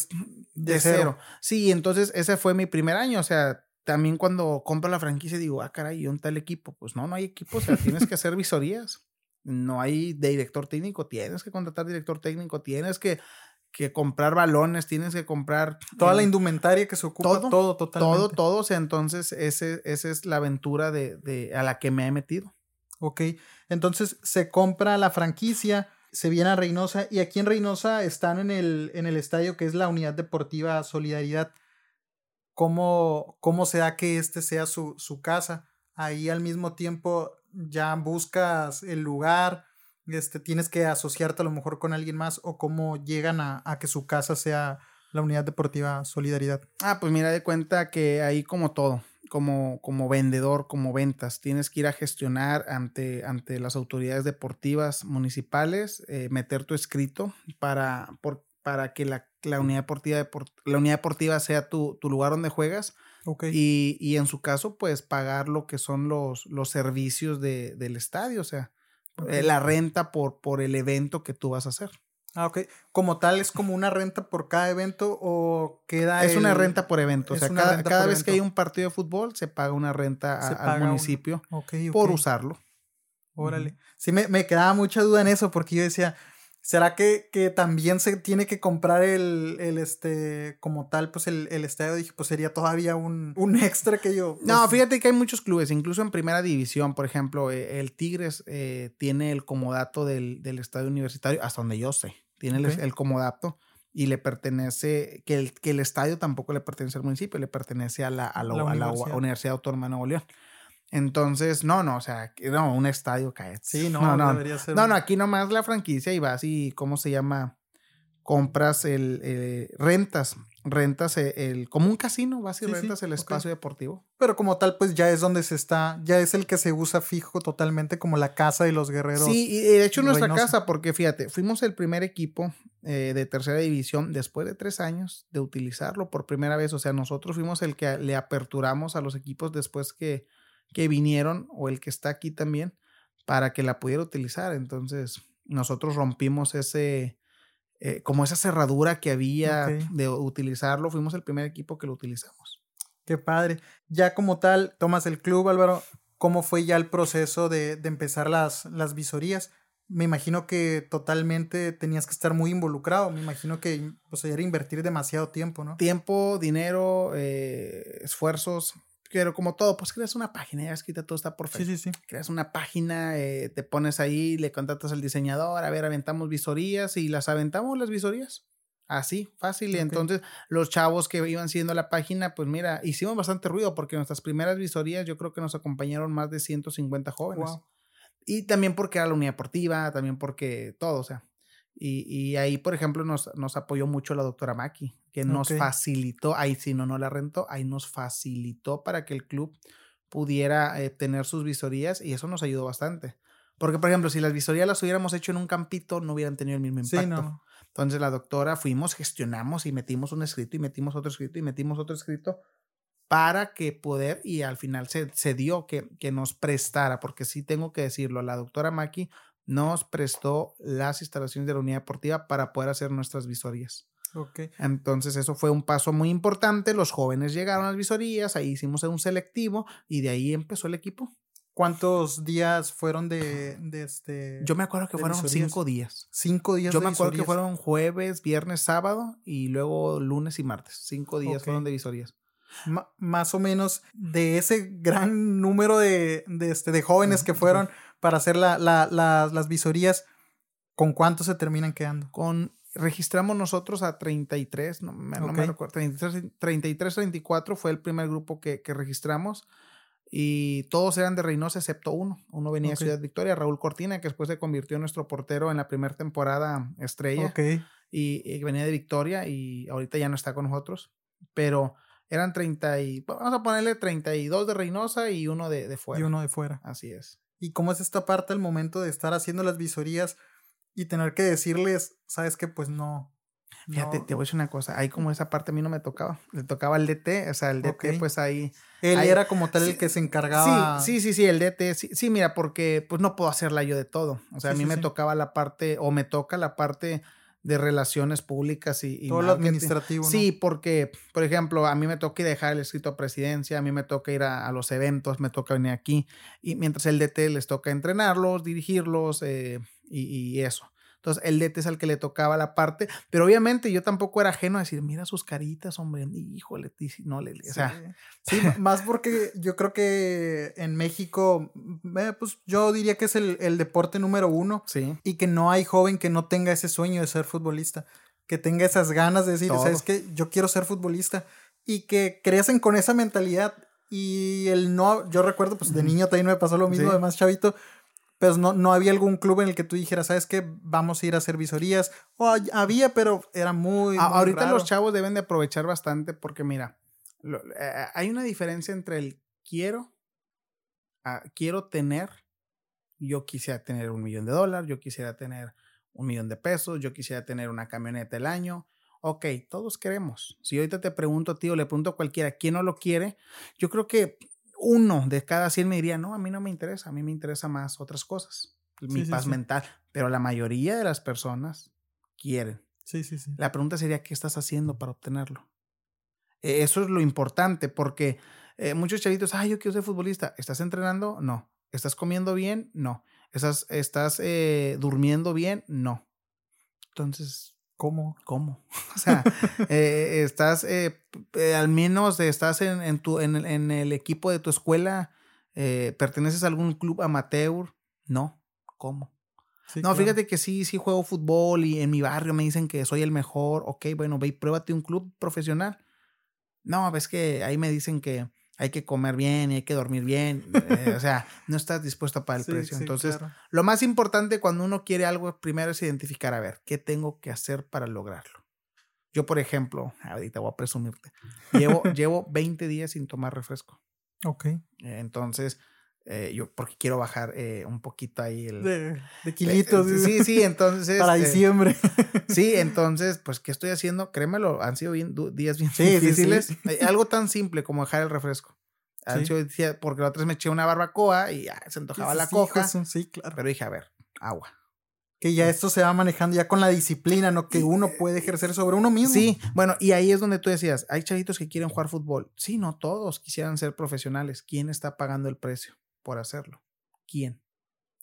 de, cero. Sí, entonces ese fue mi primer año. O sea, también cuando compro la franquicia digo, ah, caray, ¿dónde está el equipo? Pues no, no hay equipo. O sea, tienes que hacer visorías. No hay director técnico, tienes que contratar director técnico, tienes que que comprar balones, tienes que comprar... Toda la indumentaria que se ocupa, todo, todo totalmente. Todo, todo, o sea, entonces ese, esa es la aventura de, de, a la que me he metido. Ok, entonces se compra la franquicia, se viene a Reynosa y aquí en Reynosa están en el, en el estadio que es la Unidad Deportiva Solidaridad. ¿Cómo, cómo se da que este sea su, su casa? Ahí al mismo tiempo ya buscas el lugar, este, tienes que asociarte a lo mejor con alguien más o cómo llegan a, que su casa sea la unidad deportiva Solidaridad. Ah, pues mira, de cuenta que ahí como todo, como, como vendedor, como ventas, tienes que ir a gestionar ante, ante las autoridades deportivas municipales, eh, meter tu escrito para, por, para que la, la, unidad deportiva, la unidad deportiva sea tu, tu lugar donde juegas. Y, y, en su caso, pues pagar lo que son los, los servicios de, del estadio, o sea, la renta por, por el evento que tú vas a hacer. Ah, ok. ¿Como tal es como una renta por cada evento o queda Es una renta por evento. O sea, cada, vez que hay un partido de fútbol se paga una renta al municipio por usarlo. Órale. Sí, me, me, quedaba mucha duda en eso porque yo decía, ¿Será que, que, también se tiene que comprar el, el este, como tal, pues el, el, estadio? Dije, pues sería todavía un, un <laughs> extra que yo. no, pues fíjate que hay muchos clubes, incluso en primera división, por ejemplo, eh, el Tigres eh, tiene el comodato del, del, estadio universitario, hasta donde yo sé, tiene okay. el, el, comodato y le pertenece, que el, que el estadio tampoco le pertenece al municipio, le pertenece a la, a la, la, a la universidad. universidad Autónoma de Nuevo León. Entonces, no, no, o sea, no, un estadio cae. Sí, no, no, no, debería ser. No, no, aquí nomás la franquicia y vas y, ¿cómo se llama? Compras el, eh, rentas, rentas el, el, como un casino, vas y sí, rentas sí, el espacio okay. deportivo. Pero como tal, pues ya es donde se está, ya es el que se usa fijo totalmente como la casa de los guerreros. Sí, y de hecho nuestra casa, porque fíjate, fuimos el primer equipo eh, de tercera división después de tres años de utilizarlo por primera vez. O sea, nosotros fuimos el que le aperturamos a los equipos después que que vinieron o el que está aquí también para que la pudiera utilizar. Entonces, nosotros rompimos ese, eh, como esa cerradura que había okay. de utilizarlo. Fuimos el primer equipo que lo utilizamos. Qué padre. Ya como tal, tomas el club, Álvaro. ¿Cómo fue ya el proceso de, de empezar las, las visorías? Me imagino que totalmente tenías que estar muy involucrado. Me imagino que pues, era invertir demasiado tiempo, ¿no? Tiempo, dinero, eh, esfuerzos pero como todo, pues creas una página, ya escrita todo está perfecto. Sí, sí, sí. Creas una página, eh, te pones ahí, le contratas al diseñador, a ver, aventamos visorías y las aventamos las visorías. Así, fácil. Okay. Y entonces los chavos que iban siguiendo la página, pues mira, hicimos bastante ruido porque nuestras primeras visorías yo creo que nos acompañaron más de 150 jóvenes. Wow. Y también porque era la unidad deportiva, también porque todo, o sea. Y, y, ahí, por ejemplo, nos, nos, apoyó mucho la doctora Maki, que nos okay. facilitó, ahí si no, no la rentó, ahí nos facilitó para que el club pudiera eh, tener sus visorías y eso nos ayudó bastante. Porque, por ejemplo, si las visorías las hubiéramos hecho en un campito, no hubieran tenido el mismo impacto. Sí, no. Entonces la doctora fuimos, gestionamos y metimos un escrito y metimos otro escrito y metimos otro escrito para que poder, y al final se, se dio que, que nos prestara, porque sí tengo que decirlo, la doctora Maki nos prestó las instalaciones de la unidad deportiva para poder hacer nuestras visorías. Okay. Entonces eso fue un paso muy importante. Los jóvenes llegaron a las visorías, ahí hicimos un selectivo y de ahí empezó el equipo. ¿Cuántos días fueron de, de este? Yo me acuerdo que fueron visorías? cinco días. Cinco días. Yo me acuerdo visorías? que fueron jueves, viernes, sábado y luego lunes y martes. Cinco días okay. fueron de visorías. M más o menos de ese gran número de, de, este, de jóvenes que fueron para hacer la, la, la, las visorías, ¿con cuánto se terminan quedando? Con registramos nosotros a 33, no, no okay. me recuerdo, 33, 33, 34 fue el primer grupo que, que, registramos y todos eran de Reynosa excepto uno. Uno venía okay. de Ciudad Victoria, Raúl Cortina, que después se convirtió en nuestro portero en la primera temporada estrella okay. y, y, venía de Victoria y ahorita ya no está con nosotros, pero eran 30 y, vamos a ponerle 32 de Reynosa y uno de, de fuera. Y uno de fuera. Así es. ¿Y cómo es esta parte al momento de estar haciendo las visorías y tener que decirles, sabes que pues no? Fíjate, no. te voy a decir una cosa, ahí como esa parte a mí no me tocaba, le tocaba al DT, o sea, el DT okay. pues ahí... Él ahí, era como tal sí, el que se encargaba... Sí, sí, sí, sí, el DT, sí, sí, mira, porque pues no puedo hacerla yo de todo, o sea, sí, a mí me tocaba la parte, o me toca la parte de relaciones públicas y, y todo marketing. lo administrativo. ¿no? Sí, porque, por ejemplo, a mí me toca dejar el escrito a presidencia, a mí me toca ir a, a, los eventos, me toca venir aquí, y mientras el DT les toca entrenarlos, dirigirlos eh, y, y, eso. Entonces, el DT es al que le tocaba la parte, pero obviamente yo tampoco era ajeno a decir, mira sus caritas, hombre, híjole, no le. O sea. Sí, sí más porque yo creo que en México, eh, pues yo diría que es el, el, deporte número uno. Sí. Y que no hay joven que no tenga ese sueño de ser futbolista, que tenga esas ganas de decir, Todo. ¿sabes qué? Yo quiero ser futbolista. Y que crecen con esa mentalidad. Y el no, yo recuerdo, pues de niño también me pasó lo mismo, sí. además, chavito pero no, no había algún club en el que tú dijeras, ¿sabes qué? Vamos a ir a hacer visorías. O había, pero era muy. muy Ahorita raro. los chavos deben de aprovechar bastante porque, mira, lo, eh, hay una diferencia entre el quiero, uh, quiero tener, yo quisiera tener un millón de dólares, yo quisiera tener un millón de pesos, yo quisiera tener una camioneta el año. Ok, todos queremos. Si ahorita te pregunto a ti o le pregunto a cualquiera quién no lo quiere, yo creo que uno de cada 100 me diría, no, a mí no me interesa, a mí me interesa más otras cosas, mi sí, paz sí, mental, pero la mayoría de las personas quieren. Sí, sí, sí. La pregunta sería, ¿qué estás haciendo para obtenerlo? Eso es lo importante, porque eh, muchos chavitos, ay, yo quiero ser futbolista. ¿Estás entrenando? No. ¿Estás comiendo bien? No. ¿Estás, estás eh, durmiendo bien? No. Entonces, ¿Cómo? ¿Cómo? O sea, <laughs> eh, estás, eh, eh, al menos estás en, en, tu, en, en, el equipo de tu escuela, perteneces a algún club amateur. No, ¿cómo? Sí, no, claro. fíjate que sí, sí juego fútbol y en mi barrio me dicen que soy el mejor. Ok, bueno, ve y pruébate un club profesional. No, ves que ahí me dicen que hay que comer bien y hay que dormir bien. Eh, o sea, no estás dispuesto a pagar el sí, precio. Sí, Entonces, claro. lo más importante cuando uno quiere algo primero es identificar, a ver, ¿qué tengo que hacer para lograrlo? Yo, por ejemplo, ahorita voy a presumirte, llevo, <laughs> llevo 20 días sin tomar refresco. Ok. Entonces, eh, yo porque quiero bajar eh, un poquito ahí el de, de kilitos eh, sí sí entonces para diciembre sí <laughs> entonces pues qué estoy haciendo créemelo han sido bien, días bien sí, difíciles sí, sí, algo tan simple como dejar el refresco han sido, porque la otra vez me eché una barbacoa y ya, se antojaba la coca sí claro pero dije a ver agua que ya esto se va manejando ya con la disciplina, ¿no? Que uno puede ejercer sobre uno mismo. Sí, bueno, y ahí es donde tú decías, hay chavitos que quieren jugar fútbol. Sí, no todos quisieran ser profesionales. ¿Quién está pagando el precio? Por hacerlo. ¿Quién?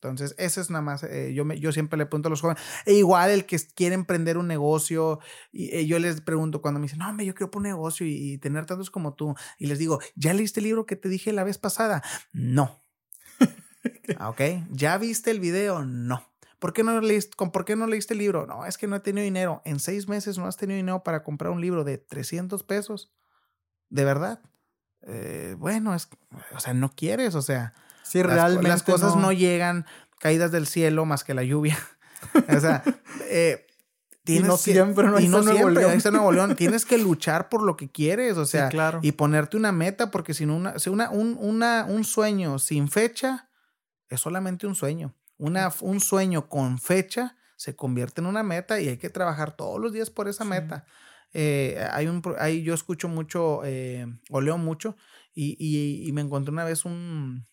Entonces, eso es nada más, eh, yo, me, yo siempre le pregunto a los jóvenes, e igual el que quiere emprender un negocio, y eh, yo les pregunto cuando me dicen, no, hombre, yo quiero poner un negocio y, y, tener tantos como tú, y les digo, ¿ya leíste el libro que te dije la vez pasada? No. <laughs> ¿Ok? ¿Ya viste el video? No. ¿Por qué, no leíste, ¿Por qué no leíste el libro? No, es que no he tenido dinero. En seis meses no has tenido dinero para comprar un libro de 300 pesos. ¿De verdad? Eh, bueno, es, o sea, no quieres, o sea, Sí, las, realmente. Las cosas no... no... llegan caídas del cielo más que la lluvia. <laughs> o sea, eh, y no que, siempre, no, y no Nuevo siempre, León. está Nuevo León. Tienes que luchar por lo que quieres, o sea, sí, claro. y ponerte una meta, porque si no, una, si una, un, una, un sueño sin fecha es solamente un sueño. Una, un sueño con fecha se convierte en una meta y hay que trabajar todos los días por esa sí. meta. Eh, hay un, hay, yo escucho mucho, eh, o leo mucho, y, y, y me encontré una vez un,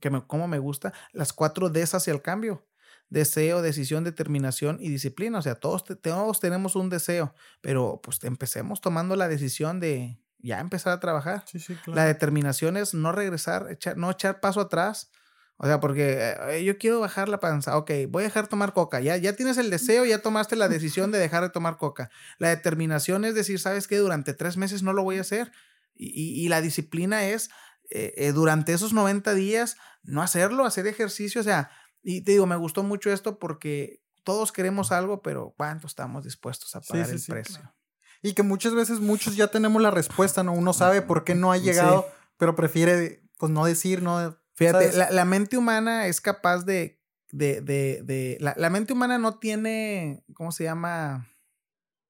que me, como me gusta, las cuatro Ds hacia el cambio. Deseo, decisión, determinación y disciplina. O sea, todos, todos tenemos un deseo, pero pues empecemos tomando la decisión de ya empezar a trabajar. Sí, sí, claro. La determinación es no regresar, echar, no echar paso atrás. O sea, porque eh, yo quiero bajar la panza. Ok, voy a dejar tomar coca. Ya, ya tienes el deseo, ya tomaste la decisión <laughs> de dejar de tomar coca. La determinación es decir, ¿sabes qué? Durante tres meses no lo voy a hacer. Y, y, y la disciplina es eh, eh, durante esos 90 días no hacerlo, hacer ejercicio, o sea, y te digo, me gustó mucho esto porque todos queremos algo, pero ¿cuánto estamos dispuestos a pagar sí, sí, el sí, precio? Claro. Y que muchas veces muchos ya tenemos la respuesta, ¿no? Uno sabe por qué no ha llegado, pero prefiere pues no decir, no. Fíjate, la, la, mente humana es capaz de, de, de, de la, la, mente humana no tiene, ¿cómo se llama?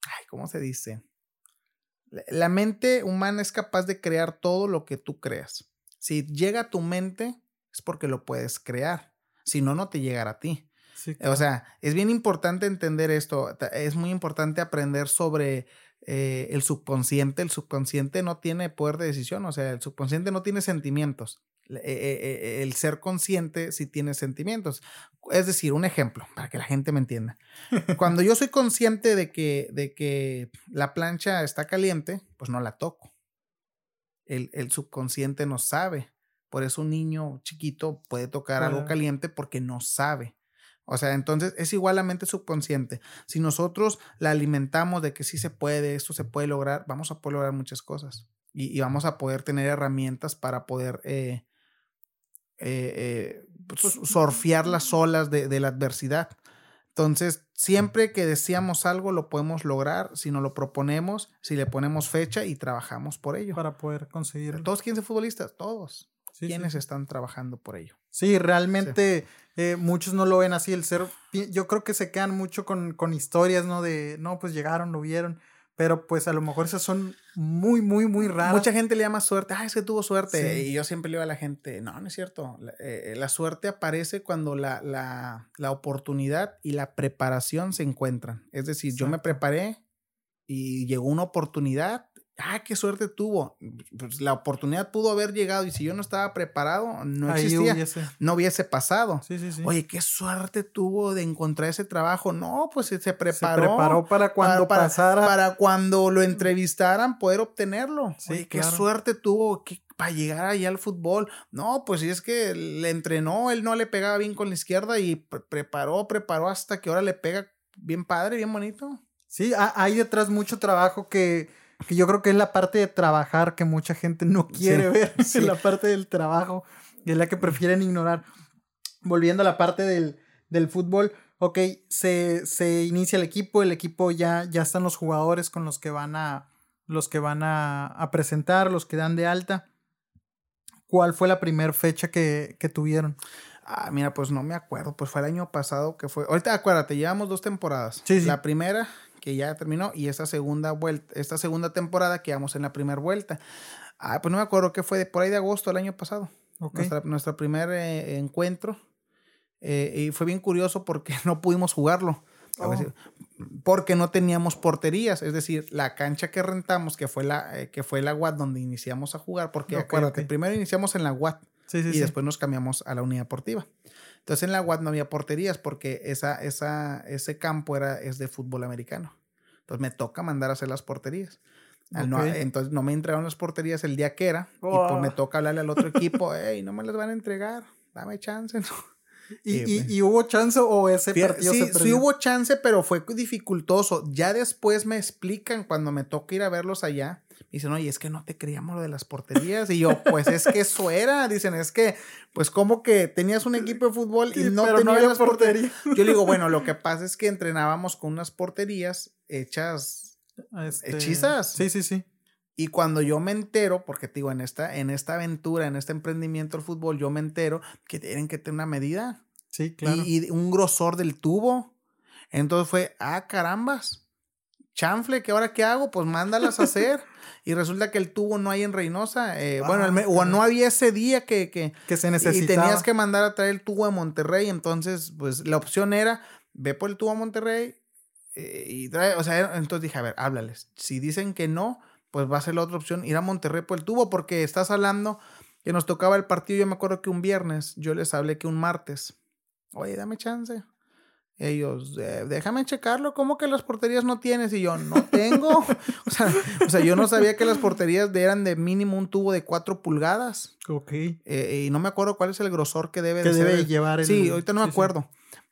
Ay, ¿cómo se dice? La mente humana es capaz de crear todo lo que tú creas. Si llega a tu mente, es porque lo puedes crear. Si no, no te llegará a ti. Sí, claro. O sea, es bien importante entender esto. Es muy importante aprender sobre eh, el subconsciente. El subconsciente no tiene poder de decisión. O sea, el subconsciente no tiene sentimientos. Eh, eh, el ser consciente sí tiene sentimientos. Es decir, un ejemplo, para que la gente me entienda. <laughs> Cuando yo soy consciente de que, de que la plancha está caliente, pues no la toco. El, el subconsciente no sabe. Por eso un niño chiquito puede tocar algo caliente porque no sabe. O sea, entonces es igual la mente subconsciente. Si nosotros la alimentamos de que sí se puede, esto se puede lograr, vamos a poder lograr muchas cosas. Y, y vamos a poder tener herramientas para poder eh, eh, eh, pues, surfear las olas de, de, la adversidad. Entonces, siempre que deseamos algo, lo podemos lograr si nos lo proponemos, si le ponemos fecha y trabajamos por ello. Para poder conseguirlo. ¿Todos quieren ser futbolistas? Todos. Sí, ¿Quiénes sí. están trabajando por ello? Sí, realmente sí. Eh, muchos no lo ven así. El ser, yo creo que se quedan mucho con, con historias, ¿no? De, no, pues llegaron, lo vieron. Pero pues a lo mejor esas son muy, muy, muy raras. Mucha gente le llama suerte. Ah, es que tuvo suerte. Sí. Y yo siempre le digo a la gente, no, no es cierto. La, eh, la suerte aparece cuando la, la, la, oportunidad y la preparación se encuentran. Es decir, Exacto. yo me preparé y llegó una oportunidad ah, qué suerte tuvo. Pues la oportunidad pudo haber llegado y si yo no estaba preparado, no Ahí existía, hubiese. no hubiese pasado. Sí, sí, sí. Oye, qué suerte tuvo de encontrar ese trabajo. No, pues se preparó. Se preparó para cuando para, pasara. Para cuando lo entrevistaran, poder obtenerlo. Sí, Oye, claro. qué suerte tuvo para llegar allá al fútbol. No, pues si es que le entrenó, él no le pegaba bien con la izquierda y pre preparó, preparó hasta que ahora le pega bien padre, bien bonito. Sí, hay detrás mucho trabajo que, que yo creo que es la parte de trabajar que mucha gente no quiere ver, <laughs> es la parte del trabajo, y es la que prefieren ignorar. Volviendo a la parte del, del fútbol, ok, se, se, inicia el equipo, el equipo ya, ya están los jugadores con los que van a, los que van a, a presentar, los que dan de alta. ¿Cuál fue la primera fecha que, que tuvieron? Ah, mira, pues no me acuerdo, pues fue el año pasado que fue. Ahorita acuérdate, llevamos dos temporadas. Sí, sí. La primera que ya terminó y esta segunda vuelta, esta segunda temporada que vamos en la primera vuelta. Ah, pues no me acuerdo que fue por ahí de agosto del año pasado. Nuestra, nuestro primer eh, encuentro. Eh, y fue bien curioso porque <laughs> no pudimos jugarlo. Oh. Porque no teníamos porterías. Es decir, la cancha que rentamos, que fue la, eh, que fue la UAT donde iniciamos a jugar. Porque acuérdate, primero iniciamos en la UAT. y después nos cambiamos a la unidad deportiva. Entonces en la UAT no había porterías porque esa, esa, ese campo era, es de fútbol americano. Entonces me toca mandar a hacer las porterías. entonces no me entregaron las porterías el día que era. Y pues me oh. toca hablarle al otro <laughs> equipo, hey, no me las van a entregar, dame chance. ¿Y, hubo chance o ese partido sí, se perdió? Sí hubo chance, pero fue dificultoso. Ya después me explican cuando me toca ir a verlos allá. Dicen, oye, es que no te creíamos lo de las porterías. Y yo, pues es que eso era. Dicen, es que, pues como que tenías un equipo de fútbol y no tenías las porterías. <laughs> Yo le digo, bueno, lo que pasa es que entrenábamos con unas porterías hechas este, hechizas. Sí, sí, sí. Y cuando yo me entero, porque te digo, en esta, en esta aventura, en este emprendimiento del fútbol, yo me entero que tienen que tener una medida. Sí, claro. Y, un grosor del tubo. Entonces fue, ah, carambas. Chanfle, ¿qué ahora qué hago? Pues mándalas a hacer. <laughs> y resulta que el tubo no hay en Reynosa. Eh, bueno, o no había ese día que, que, que se necesitaba. Y tenías que mandar a traer el tubo a Monterrey. Entonces, pues la opción era, ve por el tubo a Monterrey. Eh, y trae, o sea, entonces dije, a ver, háblales. Si dicen que no, pues va a ser la otra opción, ir a Monterrey por el tubo, porque estás hablando que nos tocaba el partido, yo me acuerdo que un viernes, yo les hablé que un martes, oye, dame chance. Ellos, déjame checarlo, ¿cómo que las porterías no tienes? Y yo, no tengo. <laughs> o, sea, o, sea, yo no sabía que las porterías eran de mínimo un tubo de 4 pulgadas. Ok. Eh, y no me acuerdo cuál es el grosor que debe, que debe llevar el... Sí, ahorita no me acuerdo.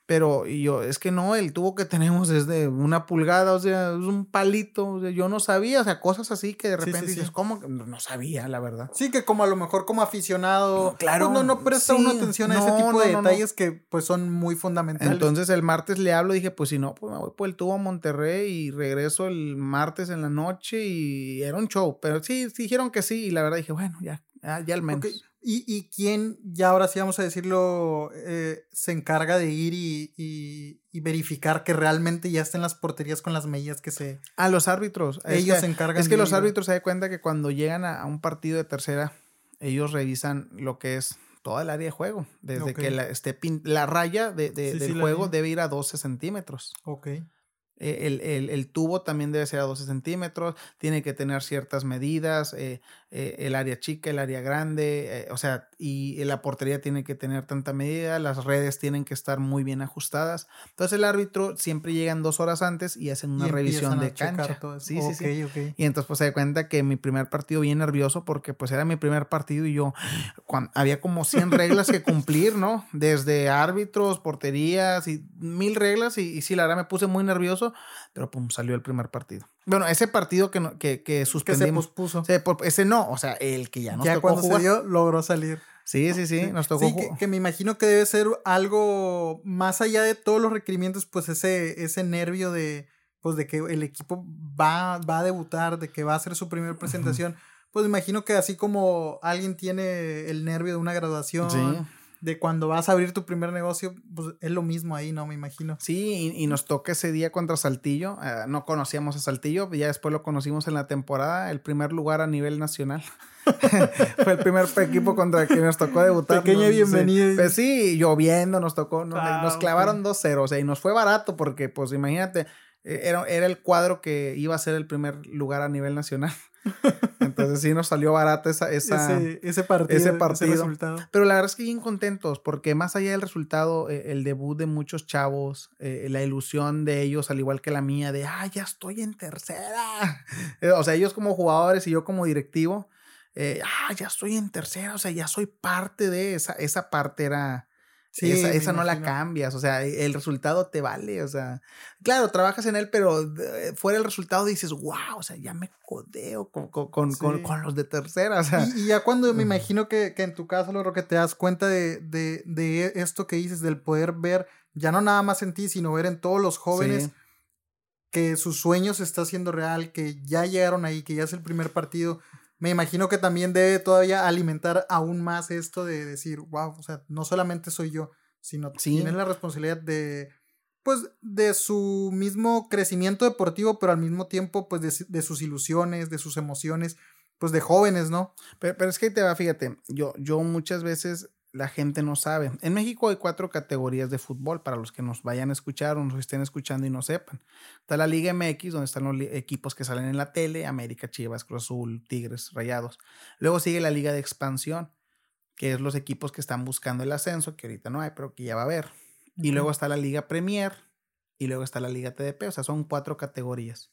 Pero yo, es que no, el tubo que tenemos es de una pulgada, o sea, es un palito. O sea, yo no sabía, o sea, cosas así que de repente dices, ¿cómo? No sabía, la verdad. Sí, que como a lo mejor como aficionado, claro, pues no, no presta una atención a ese tipo de detalles que pues son muy fundamentales. Entonces el martes le hablo, dije, pues si no, pues me voy por el tubo a Monterrey y regreso el martes en la noche y era un show. Pero sí, dijeron que sí y la verdad dije, bueno, ya, ya, al menos. ¿Y, ¿Y, quién, ya ahora sí vamos a decirlo, eh, se encarga de ir y, y, verificar que realmente ya estén las porterías con las medidas que se... A los árbitros. Ellos se encargan. Es que los árbitros se dan cuenta que cuando llegan a, un partido de tercera, ellos revisan lo que es toda el área de juego. Desde que la, esté la raya de, del juego debe ir a 12 centímetros. Ok. Eh, el, el, el, tubo también debe ser a 12 centímetros, tiene que tener ciertas medidas, eh, eh, el área chica, el área grande, o sea, y la portería tiene que tener tanta medida, las redes tienen que estar muy bien ajustadas. Entonces el árbitro siempre llegan dos horas antes y hacen una revisión de cancha. Sí, sí, sí. Y entonces pues se da cuenta que mi primer partido bien nervioso porque pues era mi primer partido y yo había como 100 reglas que cumplir, ¿no? Desde árbitros, porterías y mil reglas y, y sí, la verdad me puse muy nervioso pero pum, salió el primer partido. Bueno, ese partido que, que, que suspendimos. Que se pospuso. ese no, o sea, el que ya nos ya tocó cuando se dio, logró salir. Sí, sí, sí, nos tocó sí, que, me imagino que debe ser algo más allá de todos los requerimientos, pues ese, ese nervio de, pues de que el equipo va, va a debutar, de que va a hacer su primera presentación. Pues imagino que así como alguien tiene el nervio de una graduación, sí de cuando vas a abrir tu primer negocio, pues es lo mismo ahí, ¿no? Me imagino. Sí, y, nos toca ese día contra Saltillo. Eh, no conocíamos a Saltillo, ya después lo conocimos en la temporada, el primer lugar a nivel nacional. <laughs> Fue el primer equipo contra el que nos tocó debutar. Pequeña bienvenida. Pues sí, lloviendo nos tocó, nos, ah, clavaron 2-0, o sea, y nos fue barato porque, pues imagínate, eh, era, era el cuadro que iba a ser el primer lugar a nivel nacional. <laughs> Entonces sí nos salió barato esa, esa ese, partido. Ese resultado. Pero la verdad es que bien contentos, porque más allá del resultado, eh, el debut de muchos chavos, eh, la ilusión de ellos, al igual que la mía, de, ah, ya estoy en tercera. Eh, <laughs> o sea, ellos como jugadores y yo como directivo, ah, ya estoy en tercera, o sea, ya soy parte de esa, esa parte era... Sí, esa, esa no la cambias, o sea, el resultado te vale, o sea, claro, trabajas en él, pero fuera el resultado dices, wow, o sea, ya me codeo con, con, con, los de tercera, o sea. Y, ya cuando me imagino que, que, en tu caso, lo que te das cuenta de, de, de, esto que dices, del poder ver, ya no nada más en ti, sino ver en todos los jóvenes que sus sueños se está haciendo real, que ya llegaron ahí, que ya es el primer partido me imagino que también debe todavía alimentar aún más esto de decir, wow, o sea, no solamente soy yo, sino tienen la responsabilidad de, pues, de su mismo crecimiento deportivo, pero al mismo tiempo, pues, de, de sus ilusiones, de sus emociones, pues, de jóvenes, ¿no? Pero, pero es que te va, fíjate, yo, yo muchas veces la gente no sabe. En México hay cuatro categorías de fútbol para los que nos vayan a escuchar o nos estén escuchando y no sepan. Está la Liga MX, donde están los equipos que salen en la tele, América, Chivas, Cruz Azul, Tigres, Rayados. Luego sigue la Liga de Expansión, que es los equipos que están buscando el ascenso, que ahorita no hay, pero que ya va a haber. Y luego está la Liga Premier y luego está la Liga TDP, o sea, son cuatro categorías.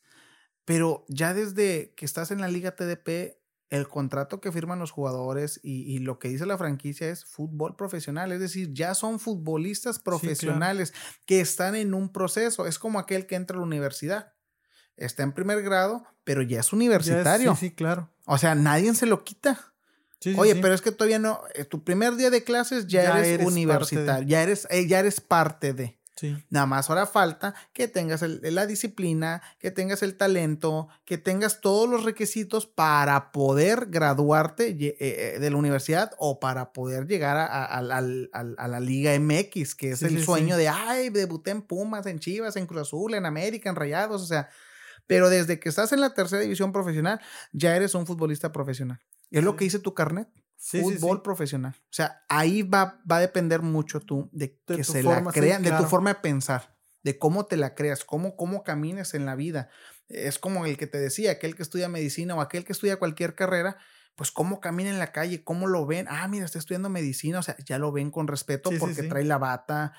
Pero ya desde que estás en la Liga TDP, el contrato que firman los jugadores y, lo que dice la franquicia es fútbol profesional, es decir, ya son futbolistas profesionales que están en un proceso, es como aquel que entra a la universidad, está en primer grado, pero ya es universitario. sí, sí, claro. O sea, nadie se lo quita. Oye, pero es que todavía no, eh, tu primer día de clases ya, eres, universitario, ya eres, eh, ya eres parte de. Nada más ahora falta que tengas la disciplina, que tengas el talento, que tengas todos los requisitos para poder graduarte eh, eh, de la universidad o para poder llegar a, la Liga MX, que es el sueño de, ay, debuté en Pumas, en Chivas, en Cruz Azul, en América, en Rayados, o sea, pero desde que estás en la tercera división profesional, ya eres un futbolista profesional. Es lo que dice tu carnet fútbol profesional. O sea, ahí va, va a depender mucho tú de que se la crean, de tu forma de pensar, de cómo te la creas, cómo, cómo camines en la vida. Es como el que te decía, aquel que estudia medicina o aquel que estudia cualquier carrera, pues cómo camina en la calle, cómo lo ven. Ah, mira, está estudiando medicina, o sea, ya lo ven con respeto porque trae la bata,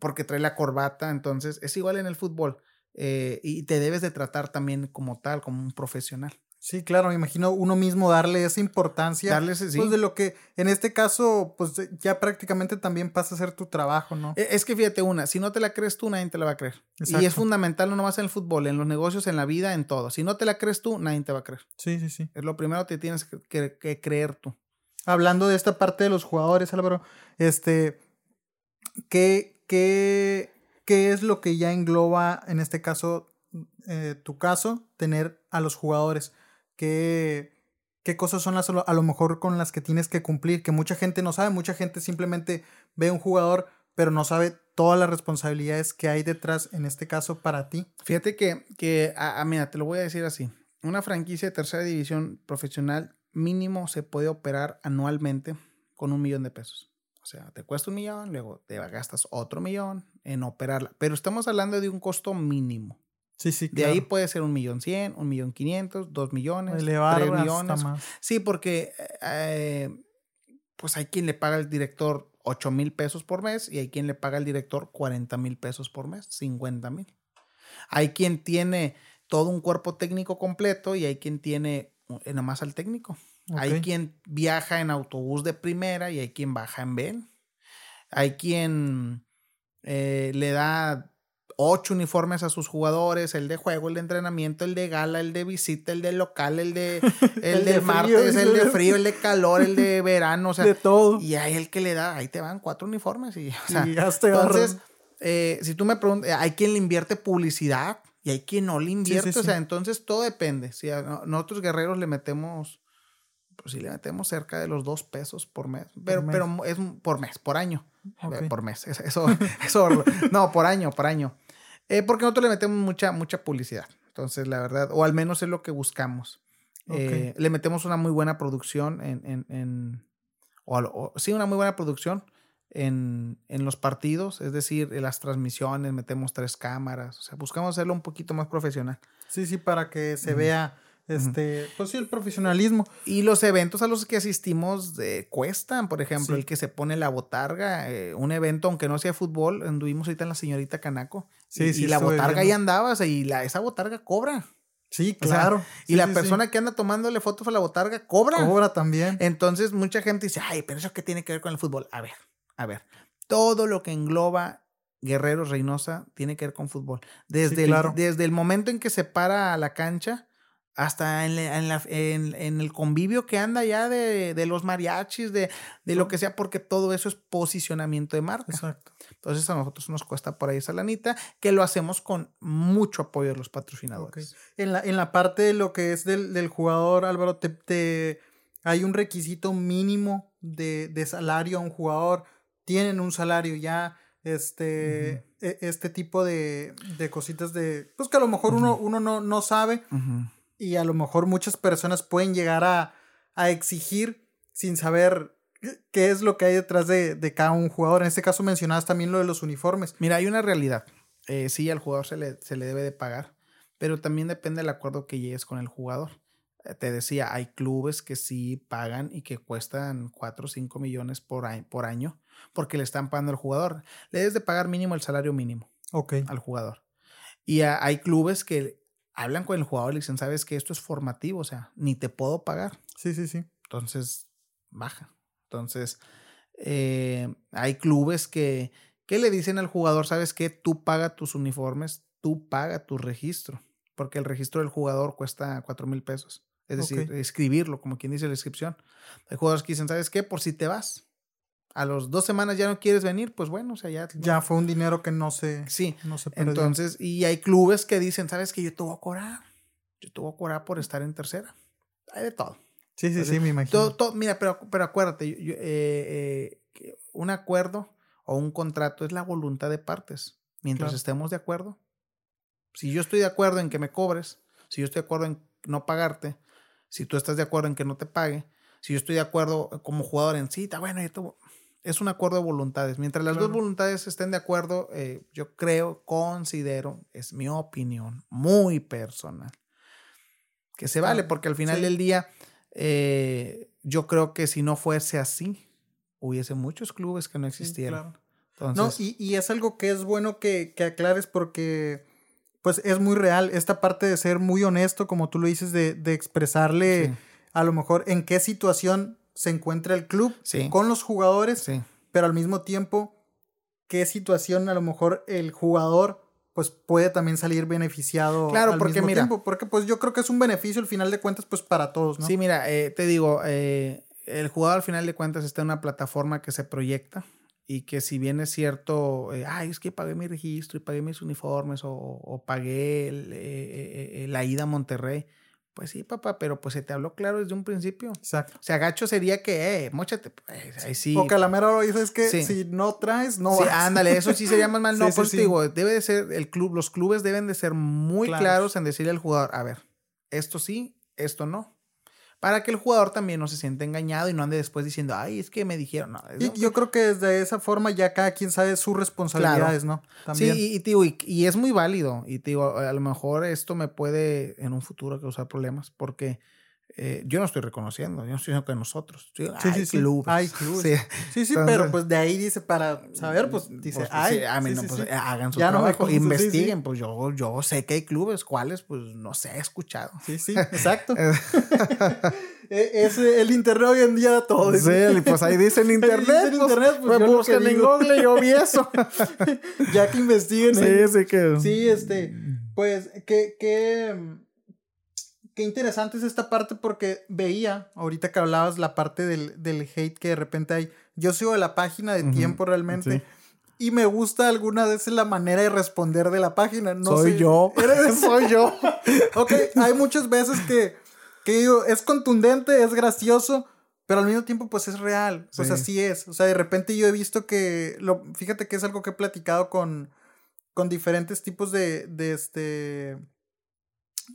porque trae la corbata. Entonces, es igual en el fútbol. Eh, y te debes de tratar también como tal, como un profesional. Sí, claro, me imagino uno mismo darle esa importancia. Darle ese, sí. Pues de lo que en este caso, pues ya prácticamente también pasa a ser tu trabajo, ¿no? E, es que fíjate una, si no te la crees tú, nadie te la va a creer. Y es fundamental no nomás en el fútbol, en los negocios, en la vida, en todo. Si no te la crees tú, nadie te va a creer. Sí, sí, sí. Es lo primero que tienes que, que creer tú. Hablando de esta parte de los jugadores, Álvaro, este, ¿qué, qué, qué es lo que ya engloba, en este caso, eh, tu caso, tener a los jugadores? Qué, qué cosas son las a lo mejor con las que tienes que cumplir, que mucha gente no sabe, mucha gente simplemente ve un jugador, pero no sabe todas las responsabilidades que hay detrás, en este caso, para ti. Fíjate que, que a, mira, te lo voy a decir así, una franquicia de tercera división profesional mínimo se puede operar anualmente con un millón de pesos. O sea, te cuesta un millón, luego te gastas otro millón en operarla. Pero estamos hablando de un costo mínimo. Sí, sí, De ahí puede ser un millón cien, un millón quinientos, dos millones, tres millones. Sí, porque eh, pues hay quien le paga al director ocho mil pesos por mes y hay quien le paga al director cuarenta mil pesos por mes, cincuenta mil. Hay quien tiene todo un cuerpo técnico completo y hay quien tiene eh, nada más al técnico. Hay quien viaja en autobús de primera y hay quien baja en Ben. Hay quien eh, le da ocho uniformes a sus jugadores, el de juego, el de entrenamiento, el de gala, el de visita, el de local, el de <laughs> el, de, martes, el de frío, el de calor, el de <laughs> verano, o sea, de todo. Y hay el que le da, ahí te van cuatro uniformes y, <laughs> o sea, entonces, eh, si tú me preguntas, hay quien le invierte publicidad y hay quien no le invierte, o sea, entonces todo depende. Si a nosotros guerreros le metemos pues si le metemos cerca de los dos pesos por mes, pero, pero es por mes, por año, por mes, eso, eso, no, por año, por año. Eh, porque nosotros le metemos mucha, mucha publicidad. Entonces, la verdad, o al menos es lo que buscamos. Eh, le metemos una muy buena producción en, en, en o, sí, una muy buena producción en, en, los partidos, es decir, en las transmisiones, metemos tres cámaras, o sea, buscamos hacerlo un poquito más profesional. Sí, sí, para que se vea este, pues sí, el profesionalismo. Y los eventos a los que asistimos eh, cuestan, por ejemplo, el que se pone la botarga, eh, un evento, aunque no sea fútbol, anduvimos ahorita en la señorita Canaco. Sí, y, sí, y la botarga ahí andaba, y la, esa botarga cobra. Sí, claro. y la persona que anda tomándole fotos a la botarga cobra. Cobra también. Entonces, mucha gente dice, ay, pero eso qué tiene que ver con el fútbol. A ver, a ver. todo lo que engloba Guerrero Reynosa tiene que ver con fútbol. Desde, el, desde el momento en que se para a la cancha hasta en, en, el convivio que anda ya de, los mariachis, de, lo que sea, porque todo eso es posicionamiento de marca. Exacto. Entonces a nosotros nos cuesta por ahí esa lanita, que lo hacemos con mucho apoyo de los patrocinadores. En, la, en la parte de lo que es del, jugador, Álvaro, te, hay un requisito mínimo de, salario a un jugador, tienen un salario ya, este, e, este tipo de, cositas de, pues que a lo mejor uno, uno no, no sabe y a lo mejor muchas personas pueden llegar a, exigir sin saber qué es lo que hay detrás de, cada un jugador. En este caso mencionabas también lo de los uniformes. Mira, hay una realidad. Eh, sí, al jugador se le, se le debe de pagar, pero también depende del acuerdo que llegues con el jugador. Eh, te decía, hay clubes que sí pagan y que cuestan 4 o 5 millones por, por año porque le están pagando al jugador. Le debes de pagar mínimo el salario mínimo al jugador. Y hay clubes que hablan con el jugador y le dicen, sabes que esto es formativo, o sea, ni te puedo pagar. Sí, sí, sí. Entonces, baja. Entonces, eh, hay clubes que, que le dicen al jugador, sabes que tú paga tus uniformes, tú paga tu registro, porque el registro del jugador cuesta cuatro mil pesos. Es decir, escribirlo, como quien dice la inscripción. Hay jugadores que dicen, ¿sabes qué? Por si te vas, a los dos semanas ya no quieres venir, pues bueno, o sea, ya. Ya fue un dinero que no se. Sí. No se Entonces, y hay clubes que dicen, ¿sabes qué? Yo te voy a cobrar. Yo te voy a cobrar por estar en tercera. Hay de todo. Sí, sí, sí, me imagino. Todo, mira, pero, pero acuérdate, eh, eh, un acuerdo o un contrato es la voluntad de partes. Mientras estemos de acuerdo. Si yo estoy de acuerdo en que me cobres, si yo estoy de acuerdo en no pagarte, si tú estás de acuerdo en que no te pague, si yo estoy de acuerdo como jugador en cita, bueno, yo te, es un acuerdo de voluntades. Mientras las dos voluntades estén de acuerdo, eh, yo creo, considero, es mi opinión muy personal, que se vale, porque al final del día, eh, yo creo que si no fuese así, hubiese muchos clubes que no existieran. no, y, es algo que es bueno que, aclares porque pues es muy real esta parte de ser muy honesto, como tú lo dices, de, expresarle a lo mejor en qué situación se encuentra el club con los jugadores, pero al mismo tiempo, qué situación a lo mejor el jugador pues puede también salir beneficiado claro, al porque mismo tiempo. Porque pues yo creo que es un beneficio al final de cuentas pues para todos, ¿no? Sí, mira, eh, te digo, eh, el jugador al final de cuentas está en una plataforma que se proyecta y que si bien es cierto, eh, ay, es que pagué mi registro y pagué mis uniformes o, pagué la ida a Monterrey, pues sí, papá, pero pues se te habló claro desde un principio. Exacto. O sea, gacho sería que, eh, mochate. Pues, ahí sí. O Calamero lo dices que si no traes, no sí, ándale, eso sí sería más <laughs> mal. No, pues te digo, debe de ser, el club, los clubes deben de ser muy claros en decirle al jugador, a ver, esto sí, esto no para que el jugador también no se sienta engañado y no ande después diciendo, ay, es que me dijeron. No, y yo creo que desde esa forma ya cada quien sabe sus responsabilidades, ¿no? También. Sí, y, y, es muy válido. Y digo, a lo mejor esto me puede en un futuro causar problemas porque eh, yo no estoy reconociendo, yo no estoy diciendo que nosotros. sí, sí, sí, Hay clubes. Sí, sí, pero pues de ahí dice para saber, pues dice, pues, ay, pues, hagan su trabajo, <laughs> investiguen, pues yo, yo sé que hay clubes, cuáles, pues no sé, he escuchado. Sí, sí, <laughs> exacto. <laughs> E, es el internet hoy en día todo. Sí, pues ahí dice en internet. Dice pues, internet, pues, me buscan en Google yo vi eso. ya que investiguen. Sí, sí que. Sí, este, pues, que, que qué interesante es esta parte porque veía, ahorita que hablabas, la parte del, hate que de repente hay. Yo sigo de la página de tiempo realmente. Y me gusta alguna vez la manera de responder de la página. No soy yo. <laughs> soy yo. ok, hay muchas veces que, que digo, es contundente, es gracioso, pero al mismo tiempo pues es real. Pues así es. O sea, de repente yo he visto que, lo, fíjate que es algo que he platicado con, con diferentes tipos de, de este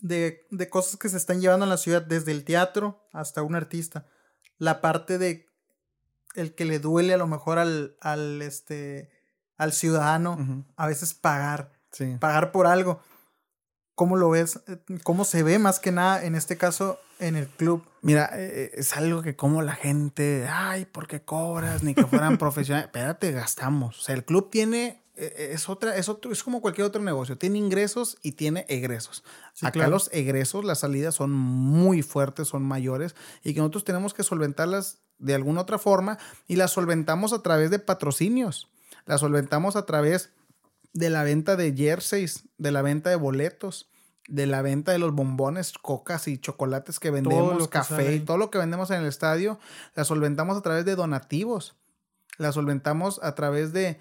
de, de, cosas que se están llevando en la ciudad, desde el teatro hasta un artista. La parte de el que le duele a lo mejor al, al, este, al ciudadano, a veces pagar, pagar por algo. ¿Cómo lo ves? ¿Cómo se ve más que nada en este caso en el club? Mira, eh, es algo que como la gente, ay, ¿por qué cobras? Ni que fueran <laughs> profesionales. Espérate, gastamos. O sea, el club tiene es otra, es otro, es como cualquier otro negocio. Tiene ingresos y tiene egresos. Acá los egresos, las salidas son muy fuertes, son mayores y que nosotros tenemos que solventarlas de alguna otra forma y las solventamos a través de patrocinios. la solventamos a través de la venta de jerseys, de la venta de boletos, de la venta de los bombones, cocas y chocolates que vendemos, café y todo lo que vendemos en el estadio, la solventamos a través de donativos, la solventamos a través de,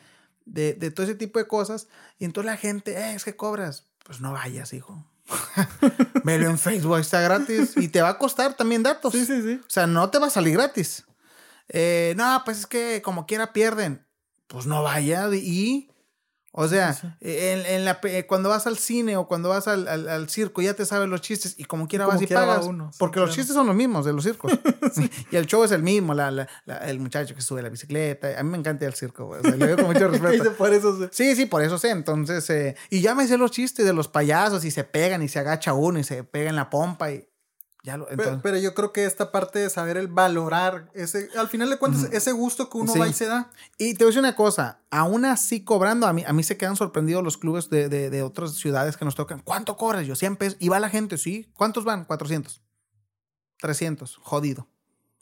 de, todo ese tipo de cosas. Y entonces la gente, eh, es que cobras. Pues no vayas, hijo. <laughs> Velo en Facebook, está gratis. Y te va a costar también datos. Sí, sí, sí. O sea, no te va a salir gratis. Eh, no, pues es que como quiera pierden. Pues no vayas y o sea, En, en, la, eh, cuando vas al cine o cuando vas al, al, circo ya te sabes los chistes y como quiera vas y pagas. porque los chistes son los mismos de los circos. <laughs> y el show es el mismo, la, la, el muchacho que sube la bicicleta. A mí me encanta el circo, O le veo con mucho <laughs> respeto. por eso sé. Sí, sí, por eso sé. Entonces, eh, y ya me sé los chistes de los payasos y se pegan y se agacha uno y se pega en la pompa y pero, yo creo que esta parte de saber el valorar, ese, al final de cuentas, ese gusto que uno va y se da. Y te voy a decir una cosa, aún así cobrando, a mí, a mí se quedan sorprendidos los clubes de, de, otras ciudades que nos tocan. ¿Cuánto cobras? Yo 100 pesos. Y va la gente, sí. ¿Cuántos van? 400. 300. Jodido.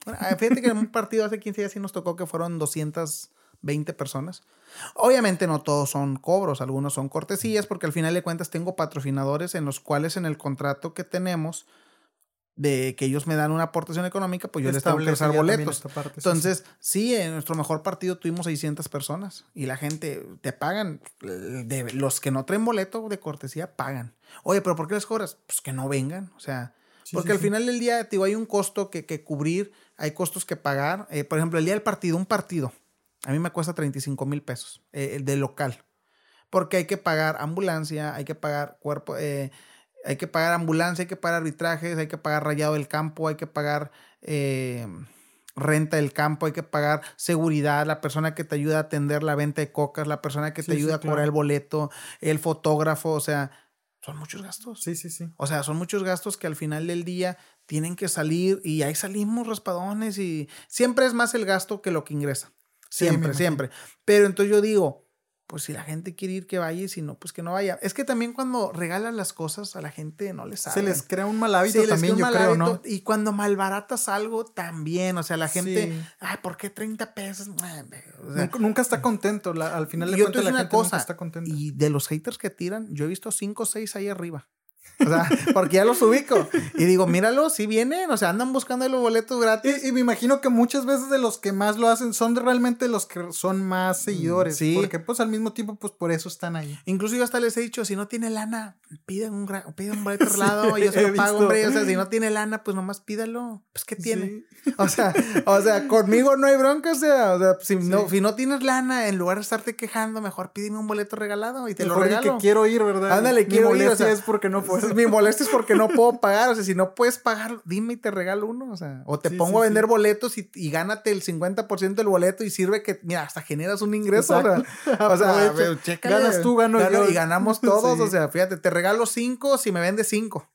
fíjate que en un <laughs> partido hace 15 días sí nos tocó que fueron 220 personas. Obviamente no todos son cobros, algunos son cortesías, porque al final de cuentas tengo patrocinadores en los cuales en el contrato que tenemos de que ellos me dan una aportación económica, pues yo les tengo que usar boletos. Entonces, sí. en nuestro mejor partido tuvimos 600 personas y la gente te pagan, de los que no traen boleto de cortesía pagan. Oye, pero ¿por qué les cobras? Pues que no vengan, o sea, porque al final del día, digo, hay un costo que, que cubrir, hay costos que pagar. Eh, por ejemplo, el día del partido, un partido, a mí me cuesta 35 mil pesos, eh, el de local. Porque hay que pagar ambulancia, hay que pagar cuerpo, eh, hay que pagar ambulancia, hay que pagar arbitrajes, hay que pagar rayado del campo, hay que pagar eh, renta del campo, hay que pagar seguridad, la persona que te ayuda a atender la venta de cocas, la persona que te ayuda a cobrar el boleto, el fotógrafo, o sea, son muchos gastos. Sí, sí, sí. O sea, son muchos gastos que al final del día tienen que salir y ahí salimos raspadones y siempre es más el gasto que lo que ingresa. Siempre, siempre. Pero entonces yo digo, pues si la gente quiere ir, que vaya, y si no, pues que no vaya. Es que también cuando regalan las cosas a la gente no les sabe. Se les crea un mal hábito también, yo creo, ¿no? Y cuando malbaratas algo también, o sea, la gente, ay, ¿por qué 30 pesos? <laughs> nunca, está contento, al final de cuentas la gente cosa, nunca está contenta. Y de los haters que tiran, yo he visto 5 o 6 ahí arriba. O sea, <laughs> porque ya los ubico. Y digo, míralo, si vienen, o sea, andan buscando los boletos gratis. Y, me imagino que muchas veces de los que más lo hacen son realmente los que son más mm, seguidores. Sí. Porque pues al mismo tiempo, pues por eso están ahí. Incluso yo hasta les he dicho, si no tiene lana, piden un, piden un boleto <laughs> lado y yo se lo pago, hombre. O sea, si no tiene lana, pues nomás pídalo. Pues, ¿qué tiene? O sea, o sea, conmigo no hay bronca, o sea, o sea si, no, si no tienes lana, en lugar de estarte quejando, mejor pídeme un boleto regalado y te lo regalo. que quiero ir, ¿verdad? Ándale, quiero ir. O sea, es porque no puedo. Mi molestia es porque no puedo pagar. O sea, si no puedes pagar, dime y te regalo uno. O sea, o te pongo a vender boletos y, y, gánate el 50% del boleto y sirve que, mira, hasta generas un ingreso. <laughs> O sea, <laughs> o sea ganas tú, gano yo. Y ganamos <laughs> todos. O sea, fíjate, te regalo cinco si me vendes cinco.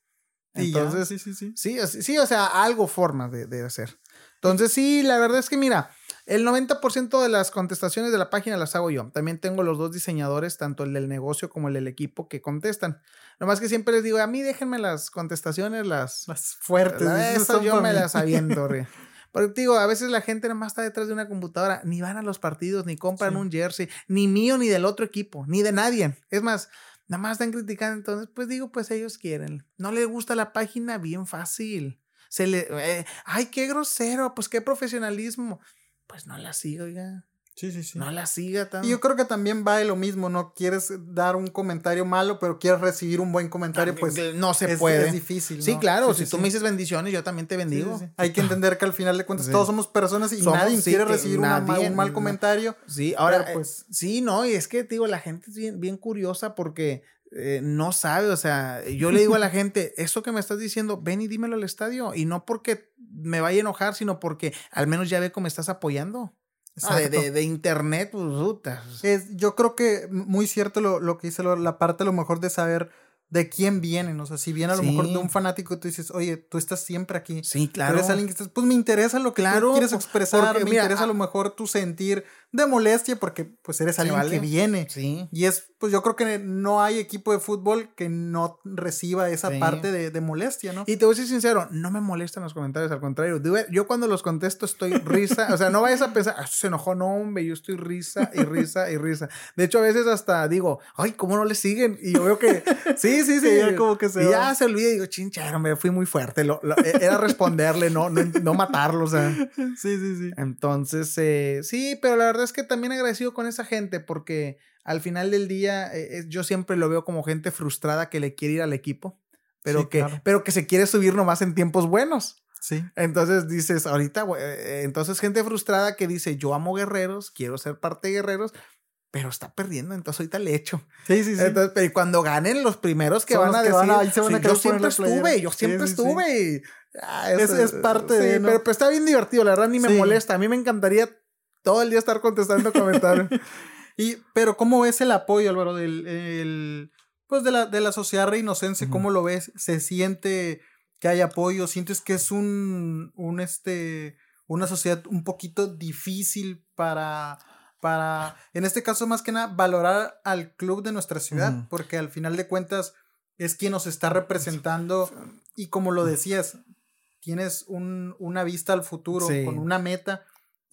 Entonces, sí, sí, sí. Sí, sí, o sea, algo forma de, de hacer. Entonces, sí, la verdad es que, mira, el 90% de las contestaciones de la página las hago yo. También tengo los dos diseñadores, tanto el del negocio como el del equipo, que contestan. Nomás que siempre les digo, a mí déjenme las contestaciones, las, las fuertes. Eso yo me las aviento, <laughs> Porque digo, a veces la gente nada más está detrás de una computadora, ni van a los partidos, ni compran un jersey, ni mío, ni del otro equipo, ni de nadie. Es más, nada más están criticando. Entonces, pues digo, pues ellos quieren. No les gusta la página, bien fácil. Se le, eh, ay, qué grosero, pues qué profesionalismo pues no la siga, oiga. Sí, sí, sí. No la siga tanto. Y yo creo que también va de lo mismo, ¿no? Quieres dar un comentario malo, pero quieres recibir un buen comentario, pues. No se puede. Es difícil. Sí, claro. si tú me dices bendiciones, yo también te bendigo. Hay que entender que al final de cuentas todos somos personas y nadie quiere recibir un mal comentario. Sí, ahora, pues. sí, no, y es que, digo, la gente es bien, bien curiosa porque. Eh, no sabe, o sea, yo le digo a la gente, <laughs> eso que me estás diciendo, ven y dímelo al estadio. Y no porque me vaya a enojar, sino porque al menos ya ve cómo estás apoyando. Ah, de, de, internet, pues, Es, yo creo que muy cierto lo, lo que dice la parte a lo mejor de saber de quién vienen. O sea, si viene a lo mejor de un fanático, tú dices, oye, tú estás siempre aquí. Sí, claro. eres alguien que estás, pues me interesa lo que tú quieres expresar, me interesa a lo mejor tu sentir de molestia porque pues eres alguien que viene. Sí. Y es, pues yo creo que no hay equipo de fútbol que no reciba esa parte de, de, molestia, ¿no? Y te voy a ser sincero, no me molestan los comentarios, al contrario. Yo cuando los contesto estoy risa, o sea, no vayas a pensar, ah, se enojó, no, hombre, yo estoy risa y risa y risa. De hecho, a veces hasta digo, ay, ¿cómo no le siguen? Y yo veo que, sí, sí, sí. <laughs> como que se y ya se olvida y digo, chincha, me fui muy fuerte. Lo, e, era responderle, no, no, no matarlo, o sea. <laughs> Sí, sí, sí. Entonces, eh, sí, pero la verdad es que también agradecido con esa gente porque al final del día eh, yo siempre lo veo como gente frustrada que le quiere ir al equipo, pero, que, pero que se quiere subir nomás en tiempos buenos. Sí. Entonces dices, ahorita, eh, entonces gente frustrada que dice, yo amo guerreros, quiero ser parte de guerreros, pero está perdiendo, entonces ahorita le echo. Sí, sí, sí. Entonces, pero cuando ganen los primeros que van a decir, yo siempre estuve, yo siempre estuve. Ah, es, parte de. Pero, está bien divertido, la verdad ni me molesta. A mí me encantaría todo el día estar contestando comentarios. <laughs> y, pero, ¿cómo ves el apoyo, Álvaro, del el, pues de la, de la sociedad reinocense? ¿Cómo lo ves? ¿Se siente que hay apoyo? ¿Sientes que es un, un este, una sociedad un poquito difícil para, para, en este caso más que nada, valorar al club de nuestra ciudad? Porque al final de cuentas es quien nos está representando y como lo decías, tienes un, una vista al futuro con una meta.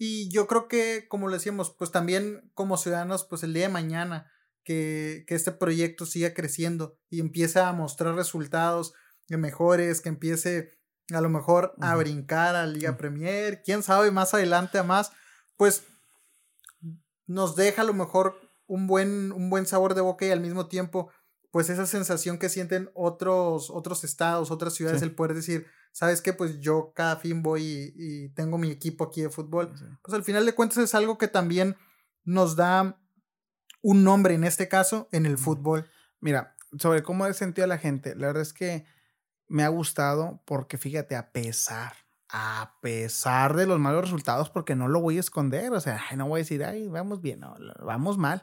Y yo creo que, como le decíamos, pues también como ciudadanos, pues el día de mañana, que, que este proyecto siga creciendo y empiece a mostrar resultados mejores, que empiece a lo mejor a brincar a Liga Premier, quién sabe, más adelante a más, pues nos deja a lo mejor un buen, un buen sabor de boca y al mismo tiempo, pues esa sensación que sienten otros, otros estados, otras ciudades, el poder decir, ¿sabes qué? Pues yo cada fin voy y, tengo mi equipo aquí de fútbol. Pues al final de cuentas es algo que también nos da un nombre, en este caso, en el fútbol. Mira, sobre cómo he sentido a la gente, la verdad es que me ha gustado porque fíjate, a pesar, a pesar de los malos resultados, porque no lo voy a esconder, o sea, no voy a decir, ay, vamos bien, no, vamos mal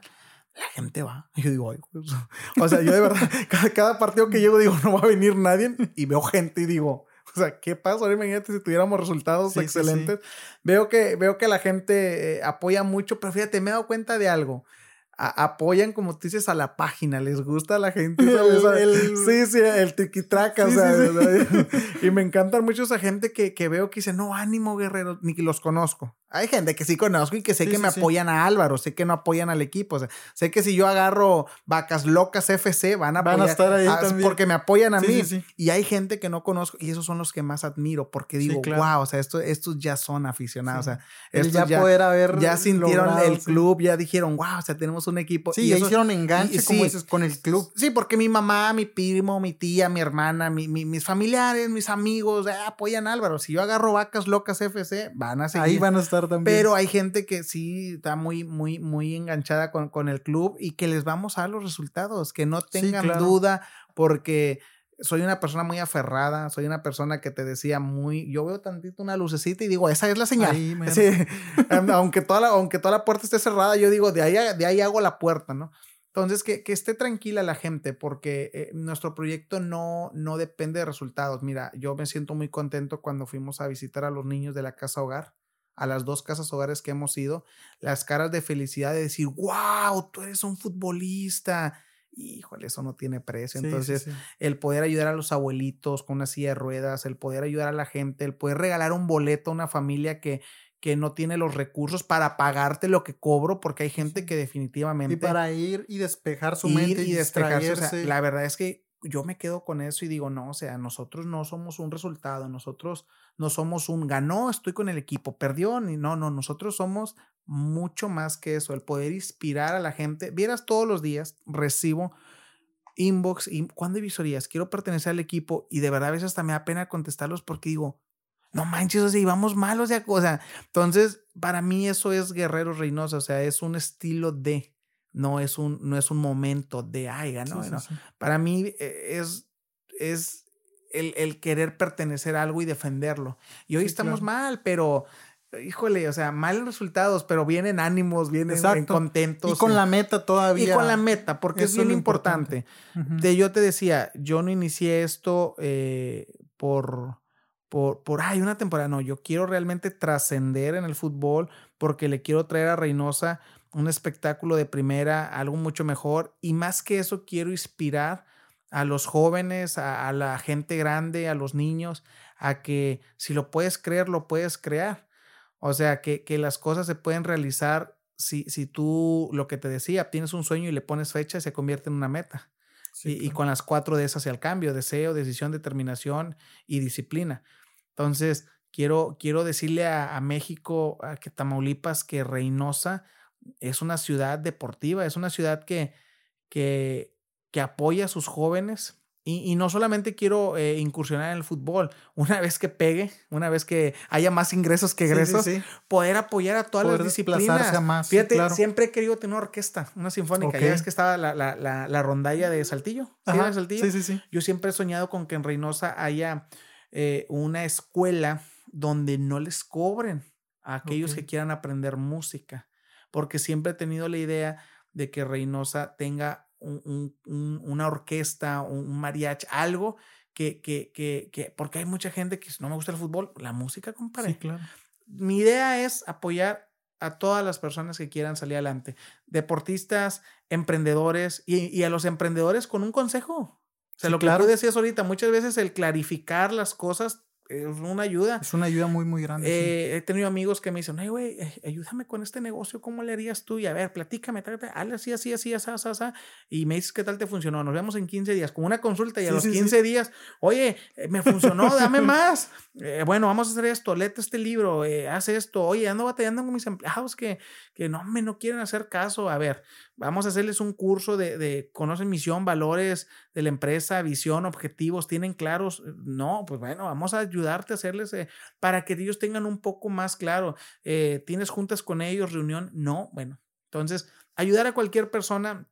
la gente va. Y yo digo, ay, pues", <laughs> o sea, yo de verdad, <laughs> cada, partido que llego digo, no va a venir nadie y veo gente y digo, <laughs> o sea, ¿qué pasa? Ahora imagínate si tuviéramos resultados excelentes. Veo, que, veo que la gente eh, apoya mucho, pero fíjate, me he dado cuenta de algo apoyan, como tú dices, a la página, les gusta a la gente. <laughs> sí, sí, el tiquitraca, sea, <laughs> y me encantan mucho esa gente que, que, veo que dice, no, ánimo, guerrero, ni que los conozco. Hay gente que sí conozco y que sé que me apoyan a Álvaro, sé que no apoyan al equipo. O sea, sé que si yo agarro vacas locas FC, van a, van a estar ahí también. Porque me apoyan a mí. Y hay gente que no conozco y esos son los que más admiro porque digo, wow, o sea, esto, estos ya son aficionados. O sea, estos ya, ya, poder haber ya sintieron el club, ya dijeron, wow, o sea, tenemos un equipo. Sí, y ya hicieron enganche, como dices, con el club. Sí, porque mi mamá, mi primo, mi tía, mi hermana, mi, mis familiares, mis amigos eh, apoyan a Álvaro. Si yo agarro vacas locas FC, van a seguir. Ahí van a estar también. Pero hay gente que sí está muy, muy, muy enganchada con, con el club y que les vamos a dar los resultados, que no tengan duda, porque soy una persona muy aferrada, soy una persona que te decía muy, yo veo tantito una lucecita y digo, esa es la señal. <laughs> sí. aunque, toda la, aunque toda la puerta esté cerrada, yo digo, de ahí, de ahí hago la puerta, ¿no? Entonces, que, que esté tranquila la gente porque eh, nuestro proyecto no, no depende de resultados. Mira, yo me siento muy contento cuando fuimos a visitar a los niños de la casa hogar a las dos casas hogares que hemos ido, las caras de felicidad de decir, wow, tú eres un futbolista. Híjole, eso no tiene precio. Entonces, el poder ayudar a los abuelitos con una silla de ruedas, el poder ayudar a la gente, el poder regalar un boleto a una familia que, que no tiene los recursos para pagarte lo que cobro, porque hay gente que definitivamente... Y para ir y despejar su mente y, despejarse. la verdad es que yo me quedo con eso y digo, no, o sea, nosotros no somos un resultado, nosotros no somos un ganó, estoy con el equipo, perdió, ni no, no, nosotros somos mucho más que eso, el poder inspirar a la gente. Vieras todos los días, recibo inbox y cuando visorías, quiero pertenecer al equipo y de verdad a veces hasta me da pena contestarlos porque digo, no manches, o sea, vamos mal, o sea, o sea, entonces para mí eso es Guerrero Reynosa, o sea, es un estilo de, no es un, no es un momento de, ay, ganó. Para mí eh, es, es el, el, querer pertenecer a algo y defenderlo. Y hoy estamos mal, pero híjole, o sea, malos resultados, pero vienen ánimos, vienen contentos. Y con la meta todavía. Y con la meta, porque es bien importante. de, yo te decía, yo no inicié esto eh, por, por, por, ay, una temporada. No, yo quiero realmente trascender en el fútbol porque le quiero traer a Reynosa un espectáculo de primera, algo mucho mejor. Y más que eso, quiero inspirar a los jóvenes, a, la gente grande, a los niños, a que si lo puedes creer, lo puedes crear. O sea, que, que las cosas se pueden realizar si, si tú, lo que te decía, tienes un sueño y le pones fecha y se convierte en una meta. y, con las cuatro de esas hacia el cambio, deseo, decisión, determinación y disciplina. Entonces, quiero, quiero decirle a, a México, a que Tamaulipas, que Reynosa es una ciudad deportiva, es una ciudad que, que, que apoya a sus jóvenes. Y, no solamente quiero eh, incursionar en el fútbol, <laughs> una vez que pegue, una vez que haya más ingresos que egresos, poder apoyar a todas las disciplinas. más, Fíjate, siempre he querido tener una orquesta, una sinfónica. Ya ves que estaba la, la, la, rondalla de Saltillo. ¿sí? Sí, sí, Yo siempre he soñado con que en Reynosa haya eh, una escuela donde no les cobren a aquellos que quieran aprender música. Porque siempre he tenido la idea de que Reynosa tenga una orquesta, un mariachi, algo que, que, que, que, porque hay mucha gente que no me gusta el fútbol, la música, compadre. Sí, claro. Mi idea es apoyar a todas las personas que quieran salir adelante, deportistas, emprendedores y, y a los emprendedores con un consejo. O sea, lo que claro. tú decías ahorita, muchas veces el clarificar las cosas es una ayuda. Es una ayuda muy, muy grande. Eh, he tenido amigos que me dicen, ay, güey, eh, ayúdame con este negocio, ¿cómo le harías tú? Y a ver, platícame, hazle así, así, así, así, así, así, y me dices qué tal te funcionó. Nos vemos en 15 días, con una consulta y a los 15 días, oye, eh, me funcionó, dame más. <laughs> bueno, vamos a hacer esto, léete este libro, haz esto. Oye, ando batallando con mis empleados que, que no me no quieren hacer caso. A ver, vamos a hacerles un curso de, de conocen misión, valores de la empresa, visión, objetivos, tienen claros. No, pues bueno, vamos a ayudarte a hacerles eh, para que ellos tengan un poco más claro. Eh, ¿Tienes juntas con ellos, reunión? No, bueno. Entonces, ayudar a cualquier persona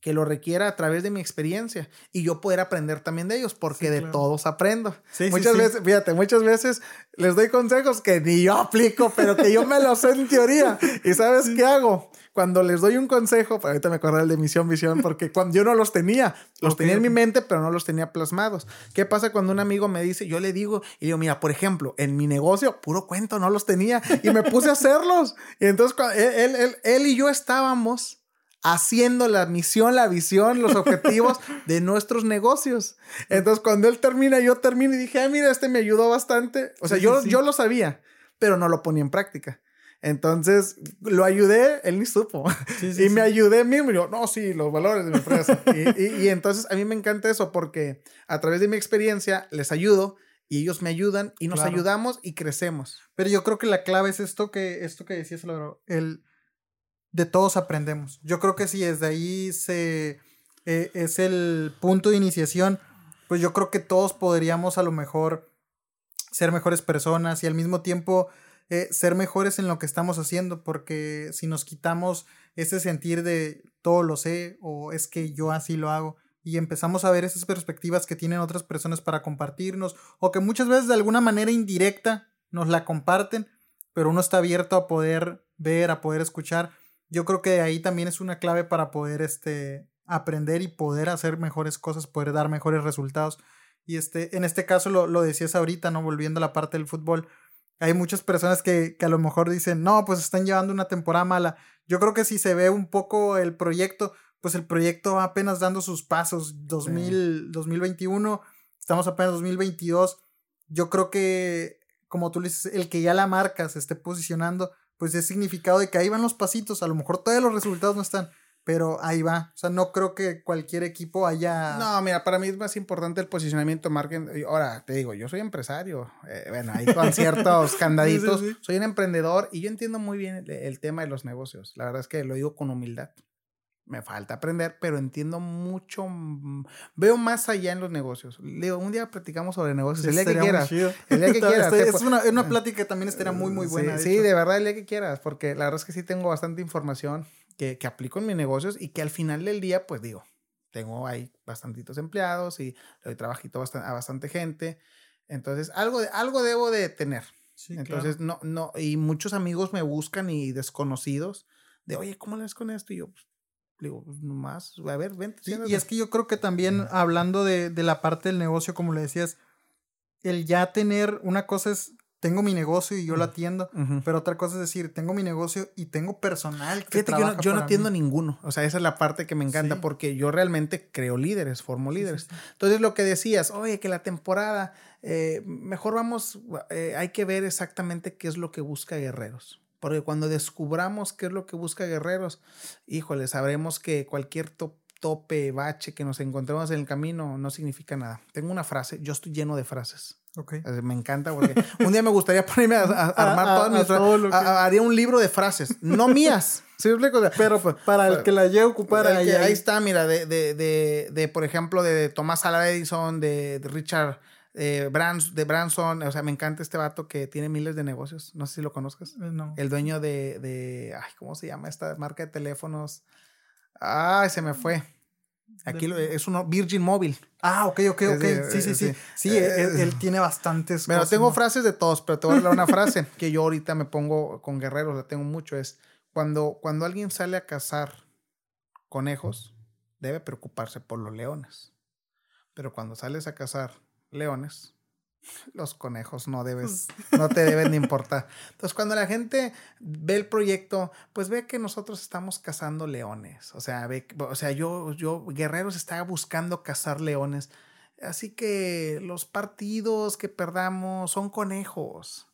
que lo requiera a través de mi experiencia y yo poder aprender también de ellos, porque de todos aprendo. muchas veces, fíjate, muchas veces les doy consejos que ni yo <laughs> aplico, pero que yo me los sé en teoría. ¿Y sabes qué hago? Cuando les doy un consejo, ahorita me acordé el de misión, visión, <laughs> porque cuando yo no los tenía, los tenía en mi mente, pero no los tenía plasmados. ¿Qué pasa cuando un amigo me dice, yo le digo, y digo, mira, por ejemplo, en mi negocio, puro cuento, no los tenía, y me puse a hacerlos. Y entonces él, él, él y yo estábamos haciendo la misión, la visión, los objetivos de nuestros negocios. Entonces, cuando él termina, yo termino y dije, ah, mira, este me ayudó bastante. O sea, yo, yo lo sabía, pero no lo ponía en práctica. Entonces, lo ayudé, él ni supo. <laughs> y me ayudé mismo. Y yo, no, sí, los valores de mi empresa. <laughs> y, y, entonces, a mí me encanta eso porque a través de mi experiencia les ayudo y ellos me ayudan y nos ayudamos y crecemos. Pero yo creo que la clave es esto que, esto que decías, el de todos aprendemos. Yo creo que si desde ahí se eh, es el punto de iniciación, pues yo creo que todos podríamos a lo mejor ser mejores personas y al mismo tiempo eh, ser mejores en lo que estamos haciendo, porque si nos quitamos ese sentir de todo lo sé o es que yo así lo hago y empezamos a ver esas perspectivas que tienen otras personas para compartirnos o que muchas veces de alguna manera indirecta nos la comparten, pero uno está abierto a poder ver, a poder escuchar yo creo que ahí también es una clave para poder este, aprender y poder hacer mejores cosas, poder dar mejores resultados. Y este, en este caso lo, lo decías ahorita, ¿no? Volviendo a la parte del fútbol. Hay muchas personas que, que, a lo mejor dicen, no, pues están llevando una temporada mala. Yo creo que si se ve un poco el proyecto, pues el proyecto va apenas dando sus pasos. 2000, 2021, estamos apenas 2022. Yo creo que, como tú le dices, el que ya la marca se esté posicionando, pues es significado de que ahí van los pasitos. A lo mejor todavía los resultados no están, pero ahí va. O sea, no creo que cualquier equipo haya. No, mira, para mí es más importante el posicionamiento marketing. Ahora, te digo, yo soy empresario. Eh, bueno, ahí con ciertos <laughs> candaditos. Soy un emprendedor y yo entiendo muy bien el, tema de los negocios. La verdad es que lo digo con humildad me falta aprender, pero entiendo mucho, veo más allá en los negocios. Leo, un día platicamos sobre negocios, el día que quieras. El día que <laughs> quieras. es una, una, plática que también estaría muy, muy buena. Sí, de, verdad, el día que quieras, porque la verdad es que sí tengo bastante información que, que aplico en mis negocios y que al final del día, pues digo, tengo ahí bastantitos empleados y le doy trabajito a bastante gente. Entonces, algo, algo debo de tener. Entonces, no, no, y muchos amigos me buscan y desconocidos de, oye, ¿cómo le das con esto? Y yo, pues, digo, pues nomás, a ver, vente. y es que yo creo que también, hablando de, de la parte del negocio, como le decías, el ya tener, una cosa es tengo mi negocio y yo lo atiendo, pero otra cosa es decir, tengo mi negocio y tengo personal que Fíjate que yo no, atiendo ninguno, o sea, esa es la parte que me encanta porque yo realmente creo líderes, formo líderes. Entonces lo que decías, oye, que la temporada, eh, mejor vamos, eh, hay que ver exactamente qué es lo que busca Guerreros. Porque cuando descubramos qué es lo que busca Guerreros, híjole, sabremos que cualquier tope, bache que nos encontremos en el camino no significa nada. Tengo una frase, yo estoy lleno de frases. Okay. Me encanta porque <laughs> un día me gustaría ponerme a, armar todas mis frases. Haría un libro de frases, no <laughs> mías. ¿sí Pero pues, para el que la llegue a ocupar ahí, ahí, está, mira, de, de, de, de, por ejemplo, de Tomás Alva Edison, de, Richard eh, Brans, de Branson. O sea, me encanta este vato que tiene miles de negocios. No sé si lo conozcas. Eh, no. El dueño de, de. Ay, ¿cómo se llama esta marca de teléfonos? Ay, se me fue. Aquí es uno Virgin Mobile. Ah, ok, ok, ok. sí, sí, sí. Sí, eh, él, tiene bastantes pero tengo frases de todos, pero te voy a dar una frase <laughs> que yo ahorita me pongo con guerreros, la tengo mucho. Es cuando, cuando alguien sale a cazar conejos, debe preocuparse por los leones. Pero cuando sales a cazar leones, los conejos no debes, <laughs> no te deben de importar. Entonces, cuando la gente ve el proyecto, pues ve que nosotros estamos cazando leones. O sea, ve, o sea, yo, yo, Guerreros está buscando cazar leones. Así que los partidos que perdamos son conejos.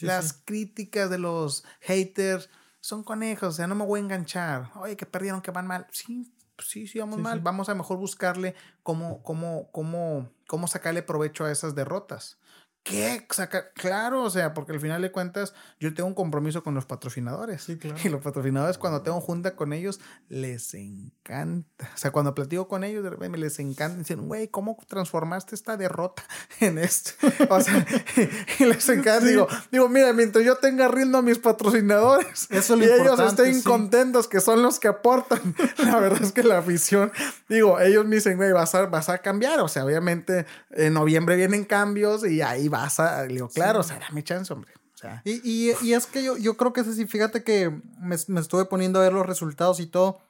Las críticas de los haters son conejos. O sea, no me voy a enganchar. Oye, que perdieron, que van mal. Sí, sí, sí, vamos mal. Vamos a mejor buscarle cómo, cómo, cómo, cómo sacarle provecho a esas derrotas. ¿Qué? Saca? Claro, o sea, porque al final de cuentas yo tengo un compromiso con los patrocinadores. Sí, claro. Y los patrocinadores cuando tengo junta con ellos les encanta. O sea, cuando platico con ellos de repente les encanta. Dicen, güey, ¿cómo transformaste esta derrota <laughs> en esto? O sea, <laughs> y les encanta. Digo, digo, mira, mientras yo tenga riendo a mis patrocinadores Eso y ellos estén contentos, que son los que aportan. <laughs> La verdad es que la afición, digo, ellos me dicen, güey, vas a, vas a cambiar. O sea, obviamente en noviembre vienen cambios y ahí vas a. Le digo, claro, o sea, mi chance, hombre. O sea. Y, y, y, es que yo, yo creo que es así. Fíjate que me, me, estuve poniendo a ver los resultados y todo.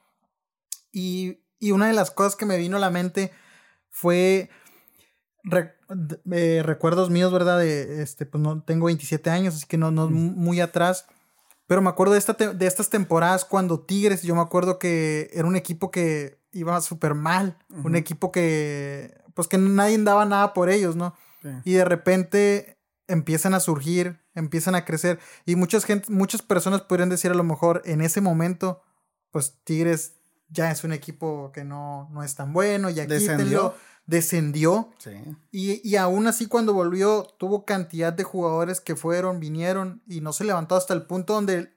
Y, y una de las cosas que me vino a la mente fue. Eh, recuerdos míos, ¿verdad? De, este, pues no tengo 27 años, así que no, no muy atrás. Pero me acuerdo de, esta de estas temporadas cuando Tigres, yo me acuerdo que era un equipo que iba súper mal. Un equipo que, pues que nadie daba nada por ellos, ¿no? Y de repente empiezan a surgir, empiezan a crecer. Y muchas, gente, muchas personas podrían decir a lo mejor en ese momento, pues Tigres ya es un equipo que no, no es tan bueno, ya descendió. Descendió. Sí. Y, y aún así cuando volvió tuvo cantidad de jugadores que fueron, vinieron y no se levantó hasta el punto donde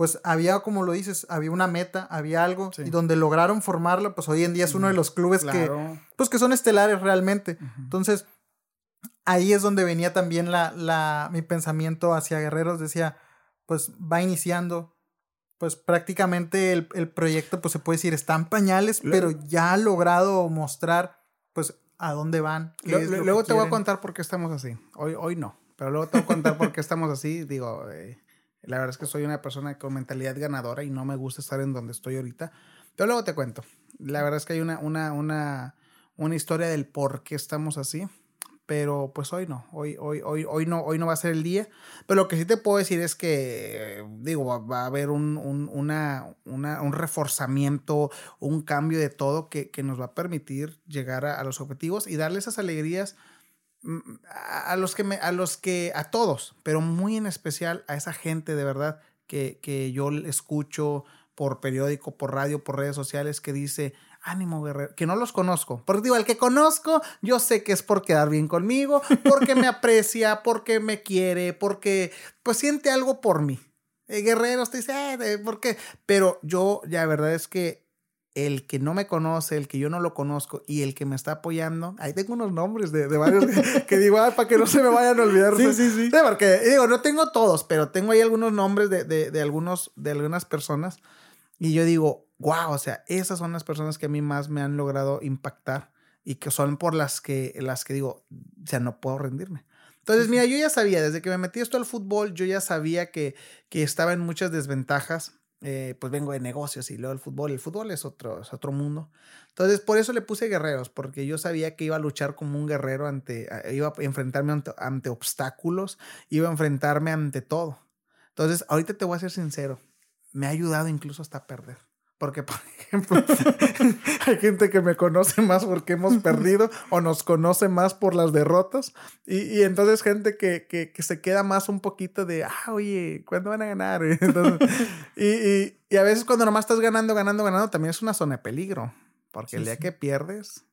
pues había, como lo dices, había una meta, había algo, y donde lograron formarlo, pues hoy en día es uno de los clubes que, pues que son estelares realmente. Entonces, ahí es donde venía también la, la, mi pensamiento hacia Guerreros. Decía, pues va iniciando, pues prácticamente el, el proyecto, pues se puede decir, está en pañales, pero ya ha logrado mostrar, pues, a dónde van. luego te voy a contar por qué estamos así. Hoy, hoy no, pero luego te voy a contar por qué estamos así. <laughs> Digo, eh, la verdad es que soy una persona con mentalidad ganadora y no me gusta estar en donde estoy ahorita. Pero luego te cuento. La verdad es que hay una, una, una, una historia del por qué estamos así pero pues hoy no, hoy, hoy, hoy, hoy no, hoy no va a ser el día. Pero lo que sí te puedo decir es que, digo, va, a haber un, un, una, una, un reforzamiento, un cambio de todo que, que nos va a permitir llegar a, los objetivos y darle esas alegrías mm, a, los que me, a los que, a todos, pero muy en especial a esa gente de verdad que, que yo escucho por periódico, por radio, por redes sociales, que dice, ánimo guerrero, que no los conozco. Porque digo, el que conozco, yo sé que es por quedar bien conmigo, porque me <laughs> aprecia, porque me quiere, porque pues siente algo por mí. El guerrero te dice, eh, ¿por qué? Pero yo, ya, la verdad es que el que no me conoce, el que yo no lo conozco y el que me está apoyando, ahí tengo unos nombres de, varios que, <laughs> digo, para que no se me vayan a olvidar. Sí, sí, sí. porque digo, no tengo todos, pero tengo ahí algunos nombres de, de, algunos, de algunas personas y yo digo, wow, o sea, esas son las personas que a mí más me han logrado impactar y que son por las que, las que digo, o sea, no puedo rendirme. Entonces, mira, yo ya sabía, desde que me metí esto al fútbol, yo ya sabía que, que estaba en muchas desventajas. Eh, pues vengo de negocios y luego el fútbol. El fútbol es otro, es otro mundo. Entonces, por eso le puse guerreros, porque yo sabía que iba a luchar como un guerrero ante, iba a enfrentarme ante, ante obstáculos, iba a enfrentarme ante todo. Entonces, ahorita te voy a ser sincero, me ha ayudado incluso hasta perder. Porque, por ejemplo, <laughs> hay gente que me conoce más porque hemos perdido o nos conoce más por las derrotas. Y, y entonces gente que, que, que, se queda más un poquito de, ah, oye, ¿cuándo van a ganar? <laughs> Entonces, y, y, y, a veces cuando nomás estás ganando, ganando, ganando, también es una zona de peligro. Porque sí, el día sí. que pierdes...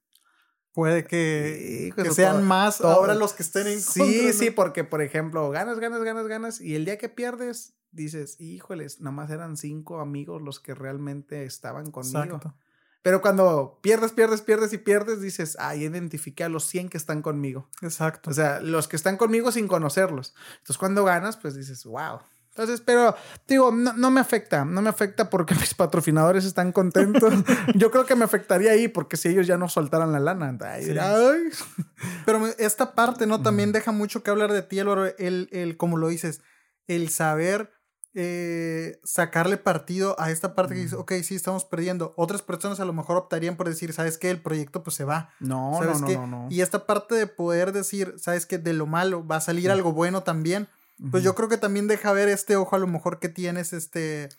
Puede que, que sean todo, más todo. ahora los que estén en Sí, contra, ¿no? sí, porque, por ejemplo, ganas, ganas, ganas, ganas. Y el día que pierdes, dices, híjoles, nomás eran cinco amigos los que realmente estaban conmigo. Exacto. Pero cuando pierdes, pierdes, pierdes y pierdes, dices, ah, identifiqué a los 100 que están conmigo. Exacto. O sea, los que están conmigo sin conocerlos. Entonces, cuando ganas, pues dices, wow. Entonces, pero digo, no, no, me afecta, no me afecta porque <laughs> mis patrocinadores están contentos. <laughs> Yo creo que me afectaría ahí porque si ellos ya no soltaran la lana. Ay, sí. ay. Pero esta parte, ¿no? También deja mucho que hablar de ti, Álvaro, el, el, como lo dices, el saber eh, sacarle partido a esta parte que dice, ok, sí, estamos perdiendo. Otras personas a lo mejor optarían por decir, ¿sabes qué? El proyecto pues se va. No, ¿sabes no, qué? no, no, no, Y esta parte de poder decir, ¿sabes qué? De lo malo va a salir algo bueno también. Pues yo creo que también deja ver este ojo a lo mejor que tienes este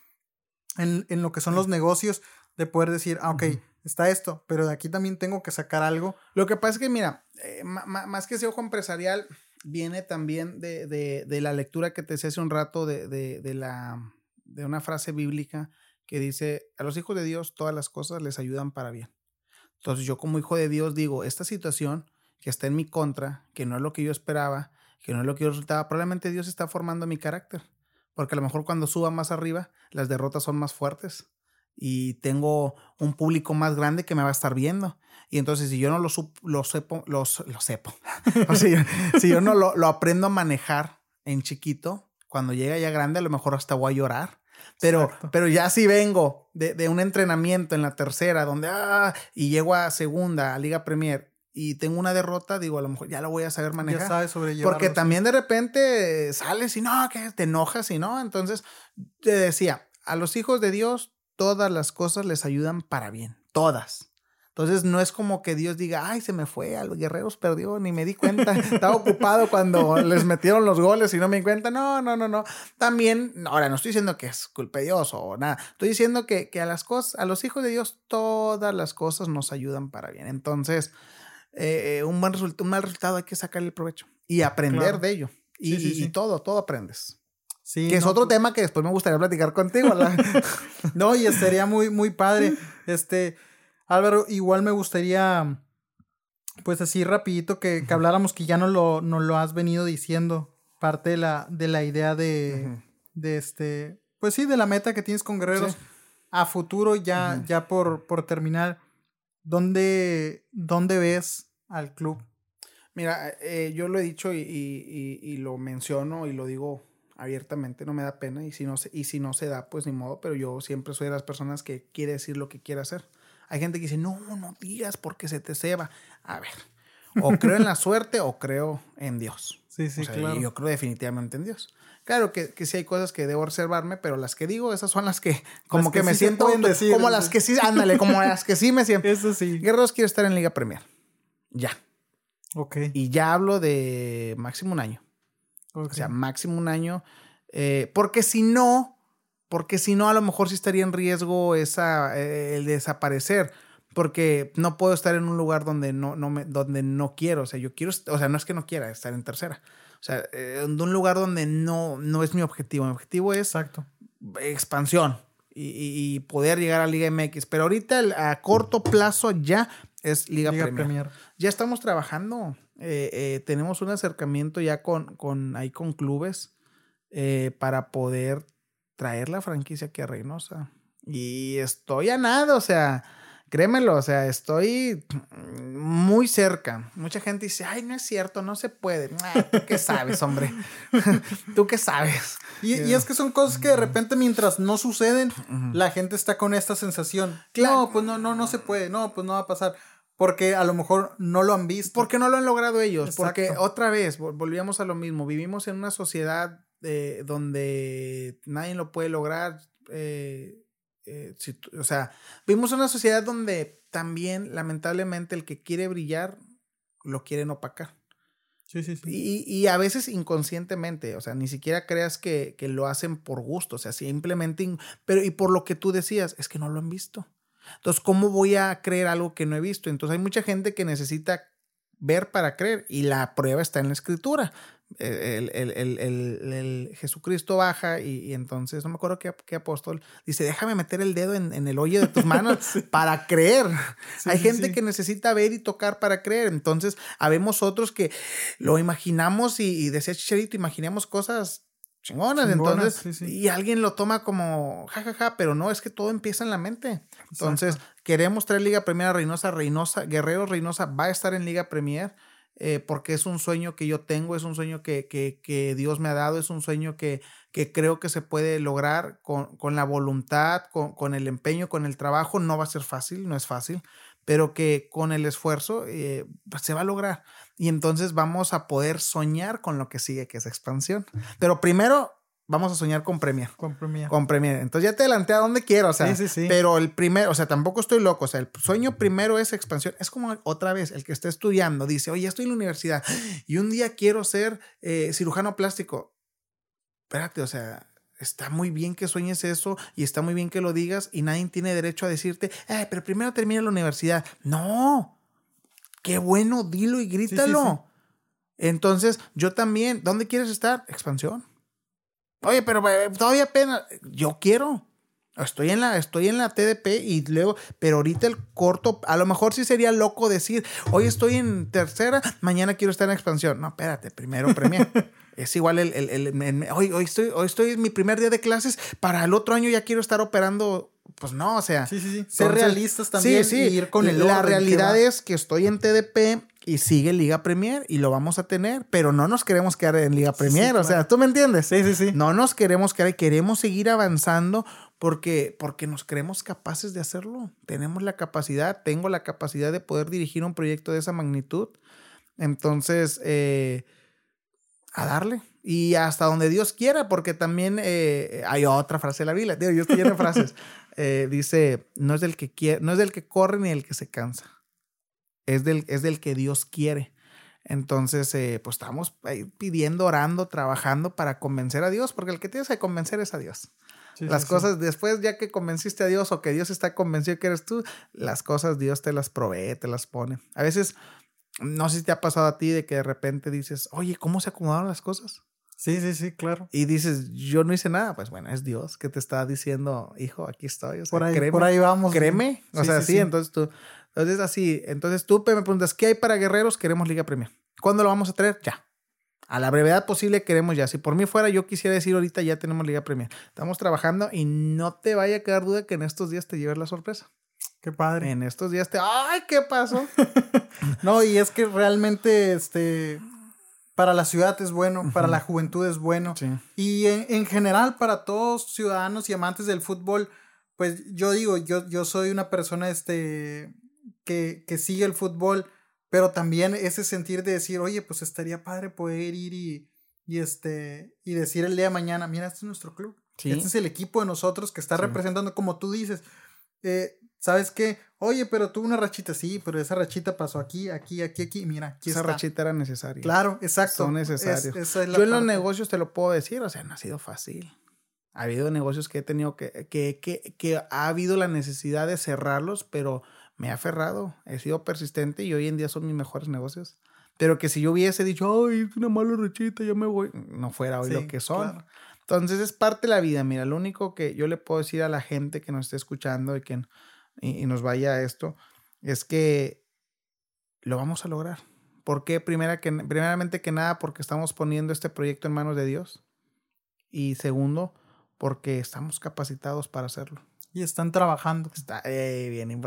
en, en lo que son los negocios de poder decir, ah, ok, está esto, pero de aquí también tengo que sacar algo. Lo que pasa es que, mira, eh, más que ese ojo empresarial, viene también de, de, de, la lectura que te hice hace un rato de, de, de, la, de una frase bíblica que dice, a los hijos de Dios todas las cosas les ayudan para bien. Entonces yo como hijo de Dios digo, esta situación que está en mi contra, que no es lo que yo esperaba, que no es lo que yo resultaba, probablemente Dios está formando mi carácter. Porque a lo mejor cuando suba más arriba, las derrotas son más fuertes y tengo un público más grande que me va a estar viendo. Y entonces, si yo no lo, lo sepo, lo, lo sepo, <laughs> o sea, si yo no lo, lo, aprendo a manejar en chiquito, cuando llega ya grande, a lo mejor hasta voy a llorar. Pero, pero ya si vengo de, de, un entrenamiento en la tercera, donde ah, y llego a segunda, a Liga Premier, y tengo una derrota, digo, a lo mejor ya lo voy a saber manejar. Ya sabes sobrellevarlo. Porque también de repente sales y no, que te enojas y no. Entonces, te decía, a los hijos de Dios todas las cosas les ayudan para bien, todas. Entonces no es como que Dios diga, ay, se me fue, a los guerreros perdió, ni me di cuenta, <laughs> estaba ocupado cuando les metieron los goles y no me di cuenta. No, no, no, no. También, ahora no estoy diciendo que es culpa de Dios o nada, estoy diciendo que, que a las cosas, a los hijos de Dios, todas las cosas nos ayudan para bien. Entonces, eh, un, buen resultado, un mal resultado hay que sacarle el provecho y aprender claro. de ello. Y, sí, sí, sí. y todo, todo aprendes. Que es no, otro tema que después me gustaría platicar contigo. <laughs> no, y estaría muy, muy padre. Este, Álvaro, igual me gustaría, pues así rapidito, que, que habláramos que ya no lo, no lo has venido diciendo, parte de la, de la idea de, uh -huh. de este, pues sí, de la meta que tienes con Guerreros. A futuro, ya, uh -huh. ya por, por terminar, ¿dónde, ¿dónde ves al club? Mira, eh, yo lo he dicho y, y, y, lo menciono y lo digo abiertamente, no me da pena y si no se, y si no se da, pues ni modo, pero yo siempre soy de las personas que quiere decir lo que quiere hacer. Hay gente que dice, no, no digas porque se te ceba. A ver, o creo en la <laughs> suerte o creo en Dios. Sí, sí, o sea, claro. Yo creo definitivamente en Dios. Claro que, que sí hay cosas que debo reservarme, pero las que digo, esas son las que como las que, que, me sí siento decir, como las que sí, ándale, como las que sí me siento. <laughs> Eso sí. Guerreros quiere estar en Liga Premier. Ya. Ok. Y ya hablo de máximo un año. Okay. O sea, máximo un año. Eh, porque si no, porque si no, a lo mejor sí estaría en riesgo esa, eh, el desaparecer. Porque no puedo estar en un lugar donde no, no me, donde no quiero. O sea, yo quiero, o sea, no es que no quiera estar en tercera. O sea, eh, en un lugar donde no, no es mi objetivo. Mi objetivo es Exacto. expansión y, y, y poder llegar a Liga MX. Pero ahorita, a corto plazo, ya es Liga, Liga Premier. Premier. Ya estamos trabajando. Eh, eh, tenemos un acercamiento ya con, con ahí con clubes eh, para poder traer la franquicia aquí a Reynosa. Y estoy a nada, o sea, créemelo, o sea, estoy muy cerca. Mucha gente dice, ay, no es cierto, no se puede. Ah, ¿Tú qué sabes, hombre? <laughs> ¿Tú qué sabes? Y, y, es que son cosas que de repente mientras no suceden, uh -huh. la gente está con esta sensación. Claro. No, pues no, no, no se puede, no, pues no va a pasar. porque a lo mejor no lo han visto. Porque no lo han logrado ellos. Porque otra vez, volvíamos a lo mismo. Vivimos en una sociedad eh, donde nadie lo puede lograr. Eh, eh, o sea, vivimos en una sociedad donde también, lamentablemente, el que quiere brillar lo quieren opacar. Sí, sí, sí. Y, y, a veces inconscientemente, o sea, ni siquiera creas que, que, lo hacen por gusto, o sea, simplemente, pero y por lo que tú decías, es que no lo han visto. Entonces, ¿cómo voy a creer algo que no he visto? Entonces, hay mucha gente que necesita ver para creer y la prueba está en la escritura. El, el, Jesucristo baja y, entonces, no me acuerdo qué, apóstol, dice, déjame meter el dedo en, el hoyo de tus <laughs> manos para creer. Hay gente que necesita ver y tocar para creer. Entonces, habemos otros que lo imaginamos y, y decía Chicharito, imaginamos cosas chingonas. entonces, y alguien lo toma como jajaja, ja, ja, pero no, es que todo empieza en la mente. Entonces, queremos traer Liga Premier a Reynosa. Reynosa, Guerrero Reynosa va a estar en Liga Premier. Eh, porque es un sueño que yo tengo, es un sueño que, que, que Dios me ha dado, es un sueño que, que creo que se puede lograr con, con la voluntad, con, con, el empeño, con el trabajo. No va a ser fácil, no es fácil, pero que con el esfuerzo eh, se va a lograr. Y entonces vamos a poder soñar con lo que sigue, que es expansión. Pero primero vamos a soñar con Premier. Con Premier. Con Premier. Entonces ya te adelanté a donde quiero, o sea. Sí, sí, sí. Pero el primero, o sea, tampoco estoy loco. O sea, el sueño primero es expansión. Es como otra vez, el que está estudiando dice, oye, estoy en la universidad y un día quiero ser eh, cirujano plástico. Espérate, o sea, está muy bien que sueñes eso y está muy bien que lo digas y nadie tiene derecho a decirte, eh, pero primero termina la universidad. No, qué bueno, dilo y grítalo. Entonces, yo también, ¿dónde quieres estar? Expansión. Oye, pero eh, todavía apenas, yo quiero. Estoy en la, estoy en la TDP y luego, pero ahorita el corto, a lo mejor sí sería loco decir, hoy estoy en tercera, mañana quiero estar en expansión. No, espérate, primero premia. <laughs> es igual el, el, hoy, hoy, estoy, hoy estoy en mi primer día de clases, para el otro año ya quiero estar operando. Pues no, o sea. Sí, sí, sí. Ser realistas también sí, sí. ir con el La realidad es que estoy en TDP y sigue Liga Premier y lo vamos a tener, pero no nos queremos quedar en Liga Premier, o sea, ¿tú me entiendes? Sí, sí, sí. No nos queremos quedar, queremos seguir avanzando porque, porque nos creemos capaces de hacerlo. Tenemos la capacidad, tengo la capacidad de poder dirigir un proyecto de esa magnitud. Entonces, eh, a darle. Y hasta donde Dios quiera, porque también eh, hay otra frase de la Biblia. Dios tiene frases. <laughs> Eh, dice, no es, del que quiere, no es del que corre ni del que se cansa. Es del, es del que Dios quiere. Entonces, pues estamos pidiendo, orando, trabajando para convencer a Dios, porque el que tienes que convencer es a Dios las cosas, después ya que convenciste a Dios o que Dios está convencido que eres tú, las cosas Dios te las provee, te las pone. A veces, no sé si te ha pasado a ti de que de repente dices, oye, ¿cómo se acomodaron las cosas? Sí, sí, sí, claro. Y dices, yo no hice nada. Pues bueno, es Dios que te está diciendo, hijo, aquí estoy. por, ahí, por ahí vamos. Créeme. O sea, sí, entonces tú, entonces así, entonces tú me preguntas, ¿qué hay para guerreros? Queremos Liga Premier. ¿Cuándo lo vamos a traer? Ya a la brevedad posible queremos ya. Si por mí fuera, yo quisiera decir ahorita ya tenemos Liga Premier. Estamos trabajando y no te vaya a quedar duda que en estos días te lleves la sorpresa. Qué padre. En estos días te. ¡Ay, qué pasó! <laughs> no, y es que realmente este. Para la ciudad es bueno, para la juventud es bueno. Y en, general, para todos ciudadanos y amantes del fútbol, pues yo digo, yo, yo soy una persona este, que, que sigue el fútbol pero también ese sentir de decir, oye, pues estaría padre poder ir y, y, este, y decir el día de mañana, mira, este es nuestro club. Este es el equipo de nosotros que está representando, como tú dices. Eh, ¿Sabes qué? Oye, pero tuvo una rachita, sí, pero esa rachita pasó aquí, aquí, aquí, aquí. Mira, aquí Esa rachita era necesaria. Claro, exacto. Son necesarios. Yo en los negocios te lo puedo decir, o sea, no ha sido fácil. Ha habido negocios que he tenido que, que, que, que ha habido la necesidad de cerrarlos, pero me he aferrado, he sido persistente y hoy en día son mis mejores negocios. Pero que si yo hubiese dicho, ay, es una mala rechita, ya me voy, no fuera hoy lo que son. Entonces es parte de la vida. Mira, lo único que yo le puedo decir a la gente que nos esté escuchando y que y, nos vaya a esto es que lo vamos a lograr. ¿Por qué? Primera que, primeramente que nada, porque estamos poniendo este proyecto en manos de Dios. Y segundo, porque estamos capacitados para hacerlo. Y están trabajando. Está eh, bien.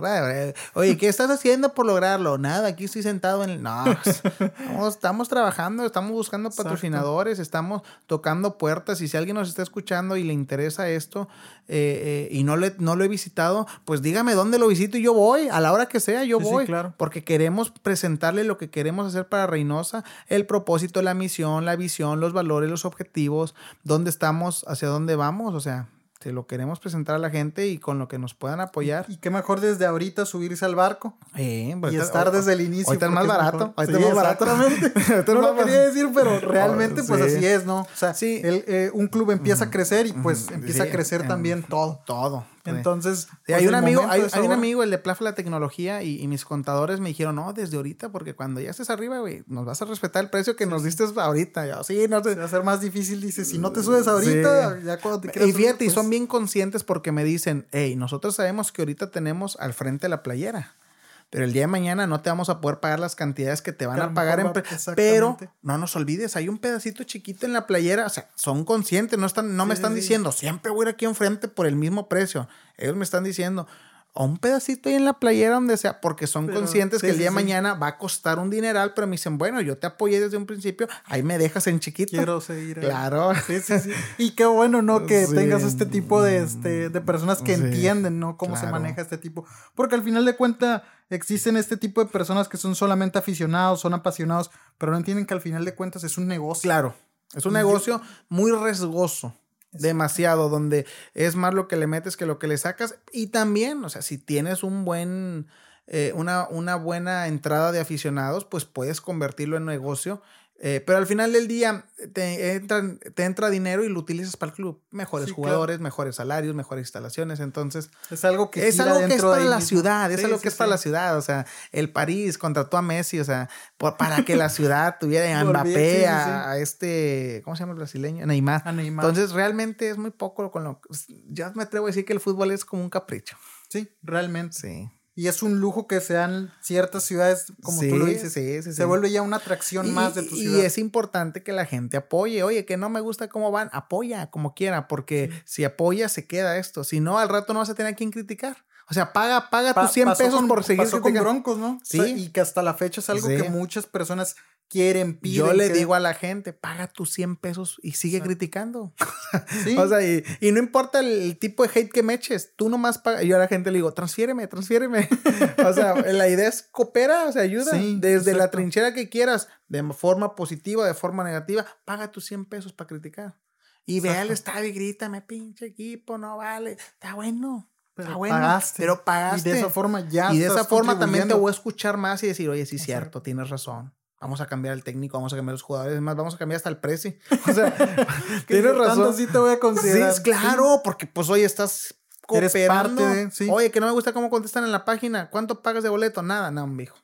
Oye, ¿qué estás haciendo por lograrlo? Nada, aquí estoy sentado en el... No, <laughs> pues, estamos, estamos trabajando, estamos buscando patrocinadores, estamos tocando puertas y si alguien nos está escuchando y le interesa esto eh, eh, y no, le, no lo he visitado, pues dígame dónde lo visito y yo voy, a la hora que sea yo voy. claro. Porque queremos presentarle lo que queremos hacer para Reynosa, el propósito, la misión, la visión, los valores, los objetivos, dónde estamos, hacia dónde vamos, o sea, te lo queremos presentar a la gente y con lo que nos puedan apoyar. Y qué mejor desde ahorita subirse al barco eh, y estar desde el inicio. Ahorita es más barato. <laughs> Ahorita es más barato. no lo quería decir, pero <laughs> realmente pues así es, ¿no? O sea, el, eh, un club empieza a crecer y pues empieza a crecer también todo. Todo. Entonces, hay pues, un amigo, hay, un amigo, el de Plaza la Tecnología, y, mis contadores me dijeron, no, desde ahorita, porque cuando ya estés arriba, güey, nos vas a respetar el precio que nos diste ahorita. Yo, sí, no te... va a ser más difícil, dice, si no te subes ahorita, ya cuando te quieras Y fíjate, y son pues. bien conscientes porque me dicen, hey, nosotros sabemos que ahorita tenemos al frente la playera pero el día de mañana no te vamos a poder pagar las cantidades que te van a pagar en pero no nos olvides hay un pedacito chiquito en la playera o sea son conscientes no están no me están diciendo siempre voy a ir aquí enfrente por el mismo precio ellos me están diciendo o un pedacito ahí en la playera donde sea, porque son conscientes que el día de mañana va a costar un dineral, pero me dicen, bueno, yo te apoyé desde un principio, ahí me dejas en chiquito. Quiero seguir. Claro. Sí, sí, sí. Y qué bueno, ¿no? Que tengas este tipo de, este, de personas que entienden, ¿no? Cómo se maneja este tipo. Porque al final de cuentas existen este tipo de personas que son solamente aficionados, son apasionados, pero no entienden que al final de cuentas es un negocio. Claro. Es un negocio muy riesgoso demasiado, donde es más lo que le metes que lo que le sacas. Y también, o sea, si tienes un buen, eh, una, una buena entrada de aficionados, pues puedes convertirlo en negocio eh, pero al final del día te, entra, te entra dinero y lo utilizas para el club. Mejores jugadores, mejores salarios, mejores instalaciones. Entonces. Es algo que es algo que es para la ciudad. es algo que es para la ciudad. O sea, el París contrató a Messi, o sea, para que la ciudad tuviera <laughs> a Mbappé, a, este. ¿Cómo se llama el brasileño? Neymar. Neymar. Entonces, realmente es muy poco con lo. Ya me atrevo a decir que el fútbol es como un capricho. Sí, realmente. Sí. Y es un lujo que sean ciertas ciudades, como tú lo dices. se vuelve ya una atracción más de tu ciudad. Y es importante que la gente apoye. Oye, que no me gusta cómo van, apoya como quiera, porque si apoya se queda esto. Si no, al rato no vas a tener a quien criticar. O sea, paga, paga tus 100 pesos por seguir pasó con Broncos, ¿no? Sí. y que hasta la fecha es algo que muchas personas quieren, piden. Yo le digo a la gente, paga tus 100 pesos y sigue criticando. <laughs> ¿Sí? o sea, y, no importa el, tipo de hate que me eches, tú nomás paga. Yo a la gente le digo, transfiéreme, transfiéreme. <laughs> o sea, la idea es coopera, o sea, ayuda. Desde la trinchera que quieras, de forma positiva, de forma negativa, paga tus 100 pesos para criticar. Y ve al estadio y grítame, pinche equipo, no vale. Está bueno. Pero bueno, pagaste. Pero pagaste. Y de esa forma ya. Y de esa forma también te voy a escuchar más y decir, oye, sí, cierto, tienes razón vamos a cambiar el técnico, vamos a cambiar los jugadores, más vamos a cambiar hasta el precio. <laughs> O sea, <laughs> tienes razón. sí te voy a considerar. Sí, claro, porque pues hoy estás cooperando. Oye, que no me gusta cómo contestan en la página. ¿Cuánto pagas de boleto? Nada, no, hijo.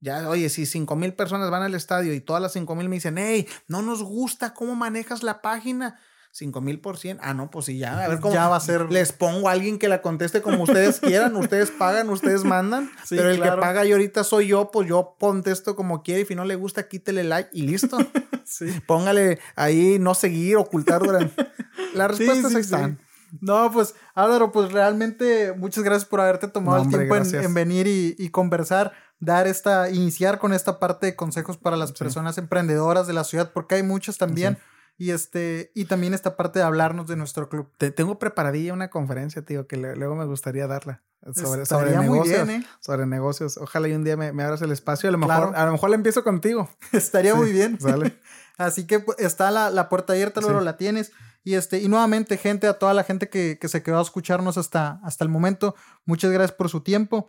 Ya, oye, si cinco mil personas van al estadio y todas las cinco mil me dicen, hey, no nos gusta cómo manejas la página. 5 mil por cien. Ah, no, pues sí, ya. A ver cómo. Ya va a ser. Les pongo a alguien que la conteste como ustedes <laughs> quieran. ustedes pagan, ustedes mandan. pero el que paga y ahorita soy yo, pues yo contesto como quiere. Y si no le gusta, quítele like y listo. <laughs> sí. Póngale ahí no seguir, ocultar durante. <laughs> Las respuestas ahí están. No, pues Álvaro, pues realmente muchas gracias por haberte tomado el tiempo en, venir y, conversar, dar esta, iniciar con esta parte de consejos para las personas emprendedoras de la ciudad, porque hay muchas también. Y este, y también esta parte de hablarnos de nuestro club. Te tengo preparadilla una conferencia, tío, que luego me gustaría darla. Sobre, sobre negocios. ¿eh? Sobre negocios. Ojalá y un día me, me abras el espacio. A lo mejor, a lo mejor la empiezo contigo. <laughs> Estaría muy bien. <laughs> Así que pues, está la, la puerta abierta, luego la tienes. Y este, y nuevamente, gente, a toda la gente que, que se quedó a escucharnos hasta, hasta el momento, muchas gracias por su tiempo.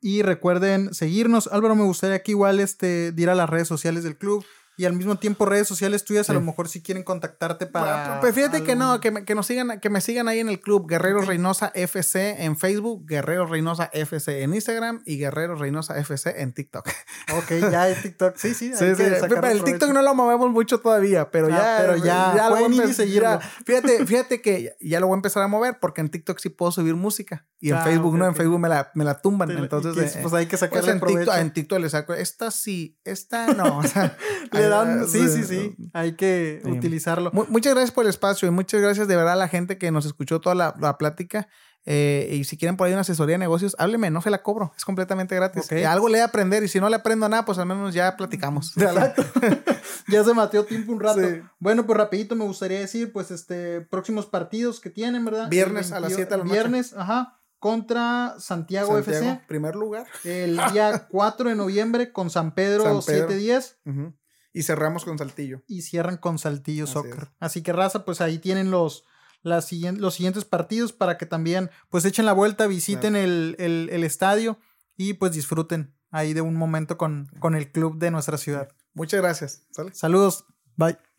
Y recuerden seguirnos. Álvaro, me gustaría que igual este, diera las redes sociales del club y al mismo tiempo redes sociales tuyas, a lo mejor si quieren contactarte para. pues fíjate que no, que me, que nos sigan, que me sigan ahí en el club Guerrero Reynosa FC en Facebook, Guerrero Reynosa FC en Instagram y Guerrero Reynosa FC en TikTok. Ok, ya hay TikTok. <laughs> Sí, sí. sí, el TikTok no lo movemos mucho todavía, pero ah, ya. Pero ya, ya pueden ir seguirlo. Fíjate, fíjate que ya lo voy a empezar a mover porque en TikTok sí puedo subir música y en ah, Facebook no, en Facebook me la, me la tumban. entonces, eh, pues hay que sacarle pues en TikTok, en TikTok le saco, esta sí, esta no. O sea, <laughs> sí, sí, sí. Hay que utilizarlo. muchas gracias por el espacio y muchas gracias de verdad a la gente que nos escuchó toda la, plática. Eh, y si quieren por ahí una asesoría de negocios, hábleme, no se la cobro, es completamente gratis. Algo le he de aprender y si no le aprendo nada, pues al menos ya platicamos. <laughs> <laughs> ya se mateó tiempo un rato. Bueno, pues rapidito me gustaría decir, pues este, próximos partidos que tienen, ¿verdad? Viernes a las 7 de la noche. Viernes, ajá contra Santiago, FC. Primer lugar. El día <laughs> 4 de noviembre con San Pedro, 7-10. Y cerramos con Saltillo. Y cierran con Saltillo Soccer. Así que raza, pues ahí tienen los, los siguientes partidos para que también pues echen la vuelta, visiten el, estadio y pues disfruten ahí de un momento con, con el club de nuestra ciudad. Muchas gracias. Saludos. Bye.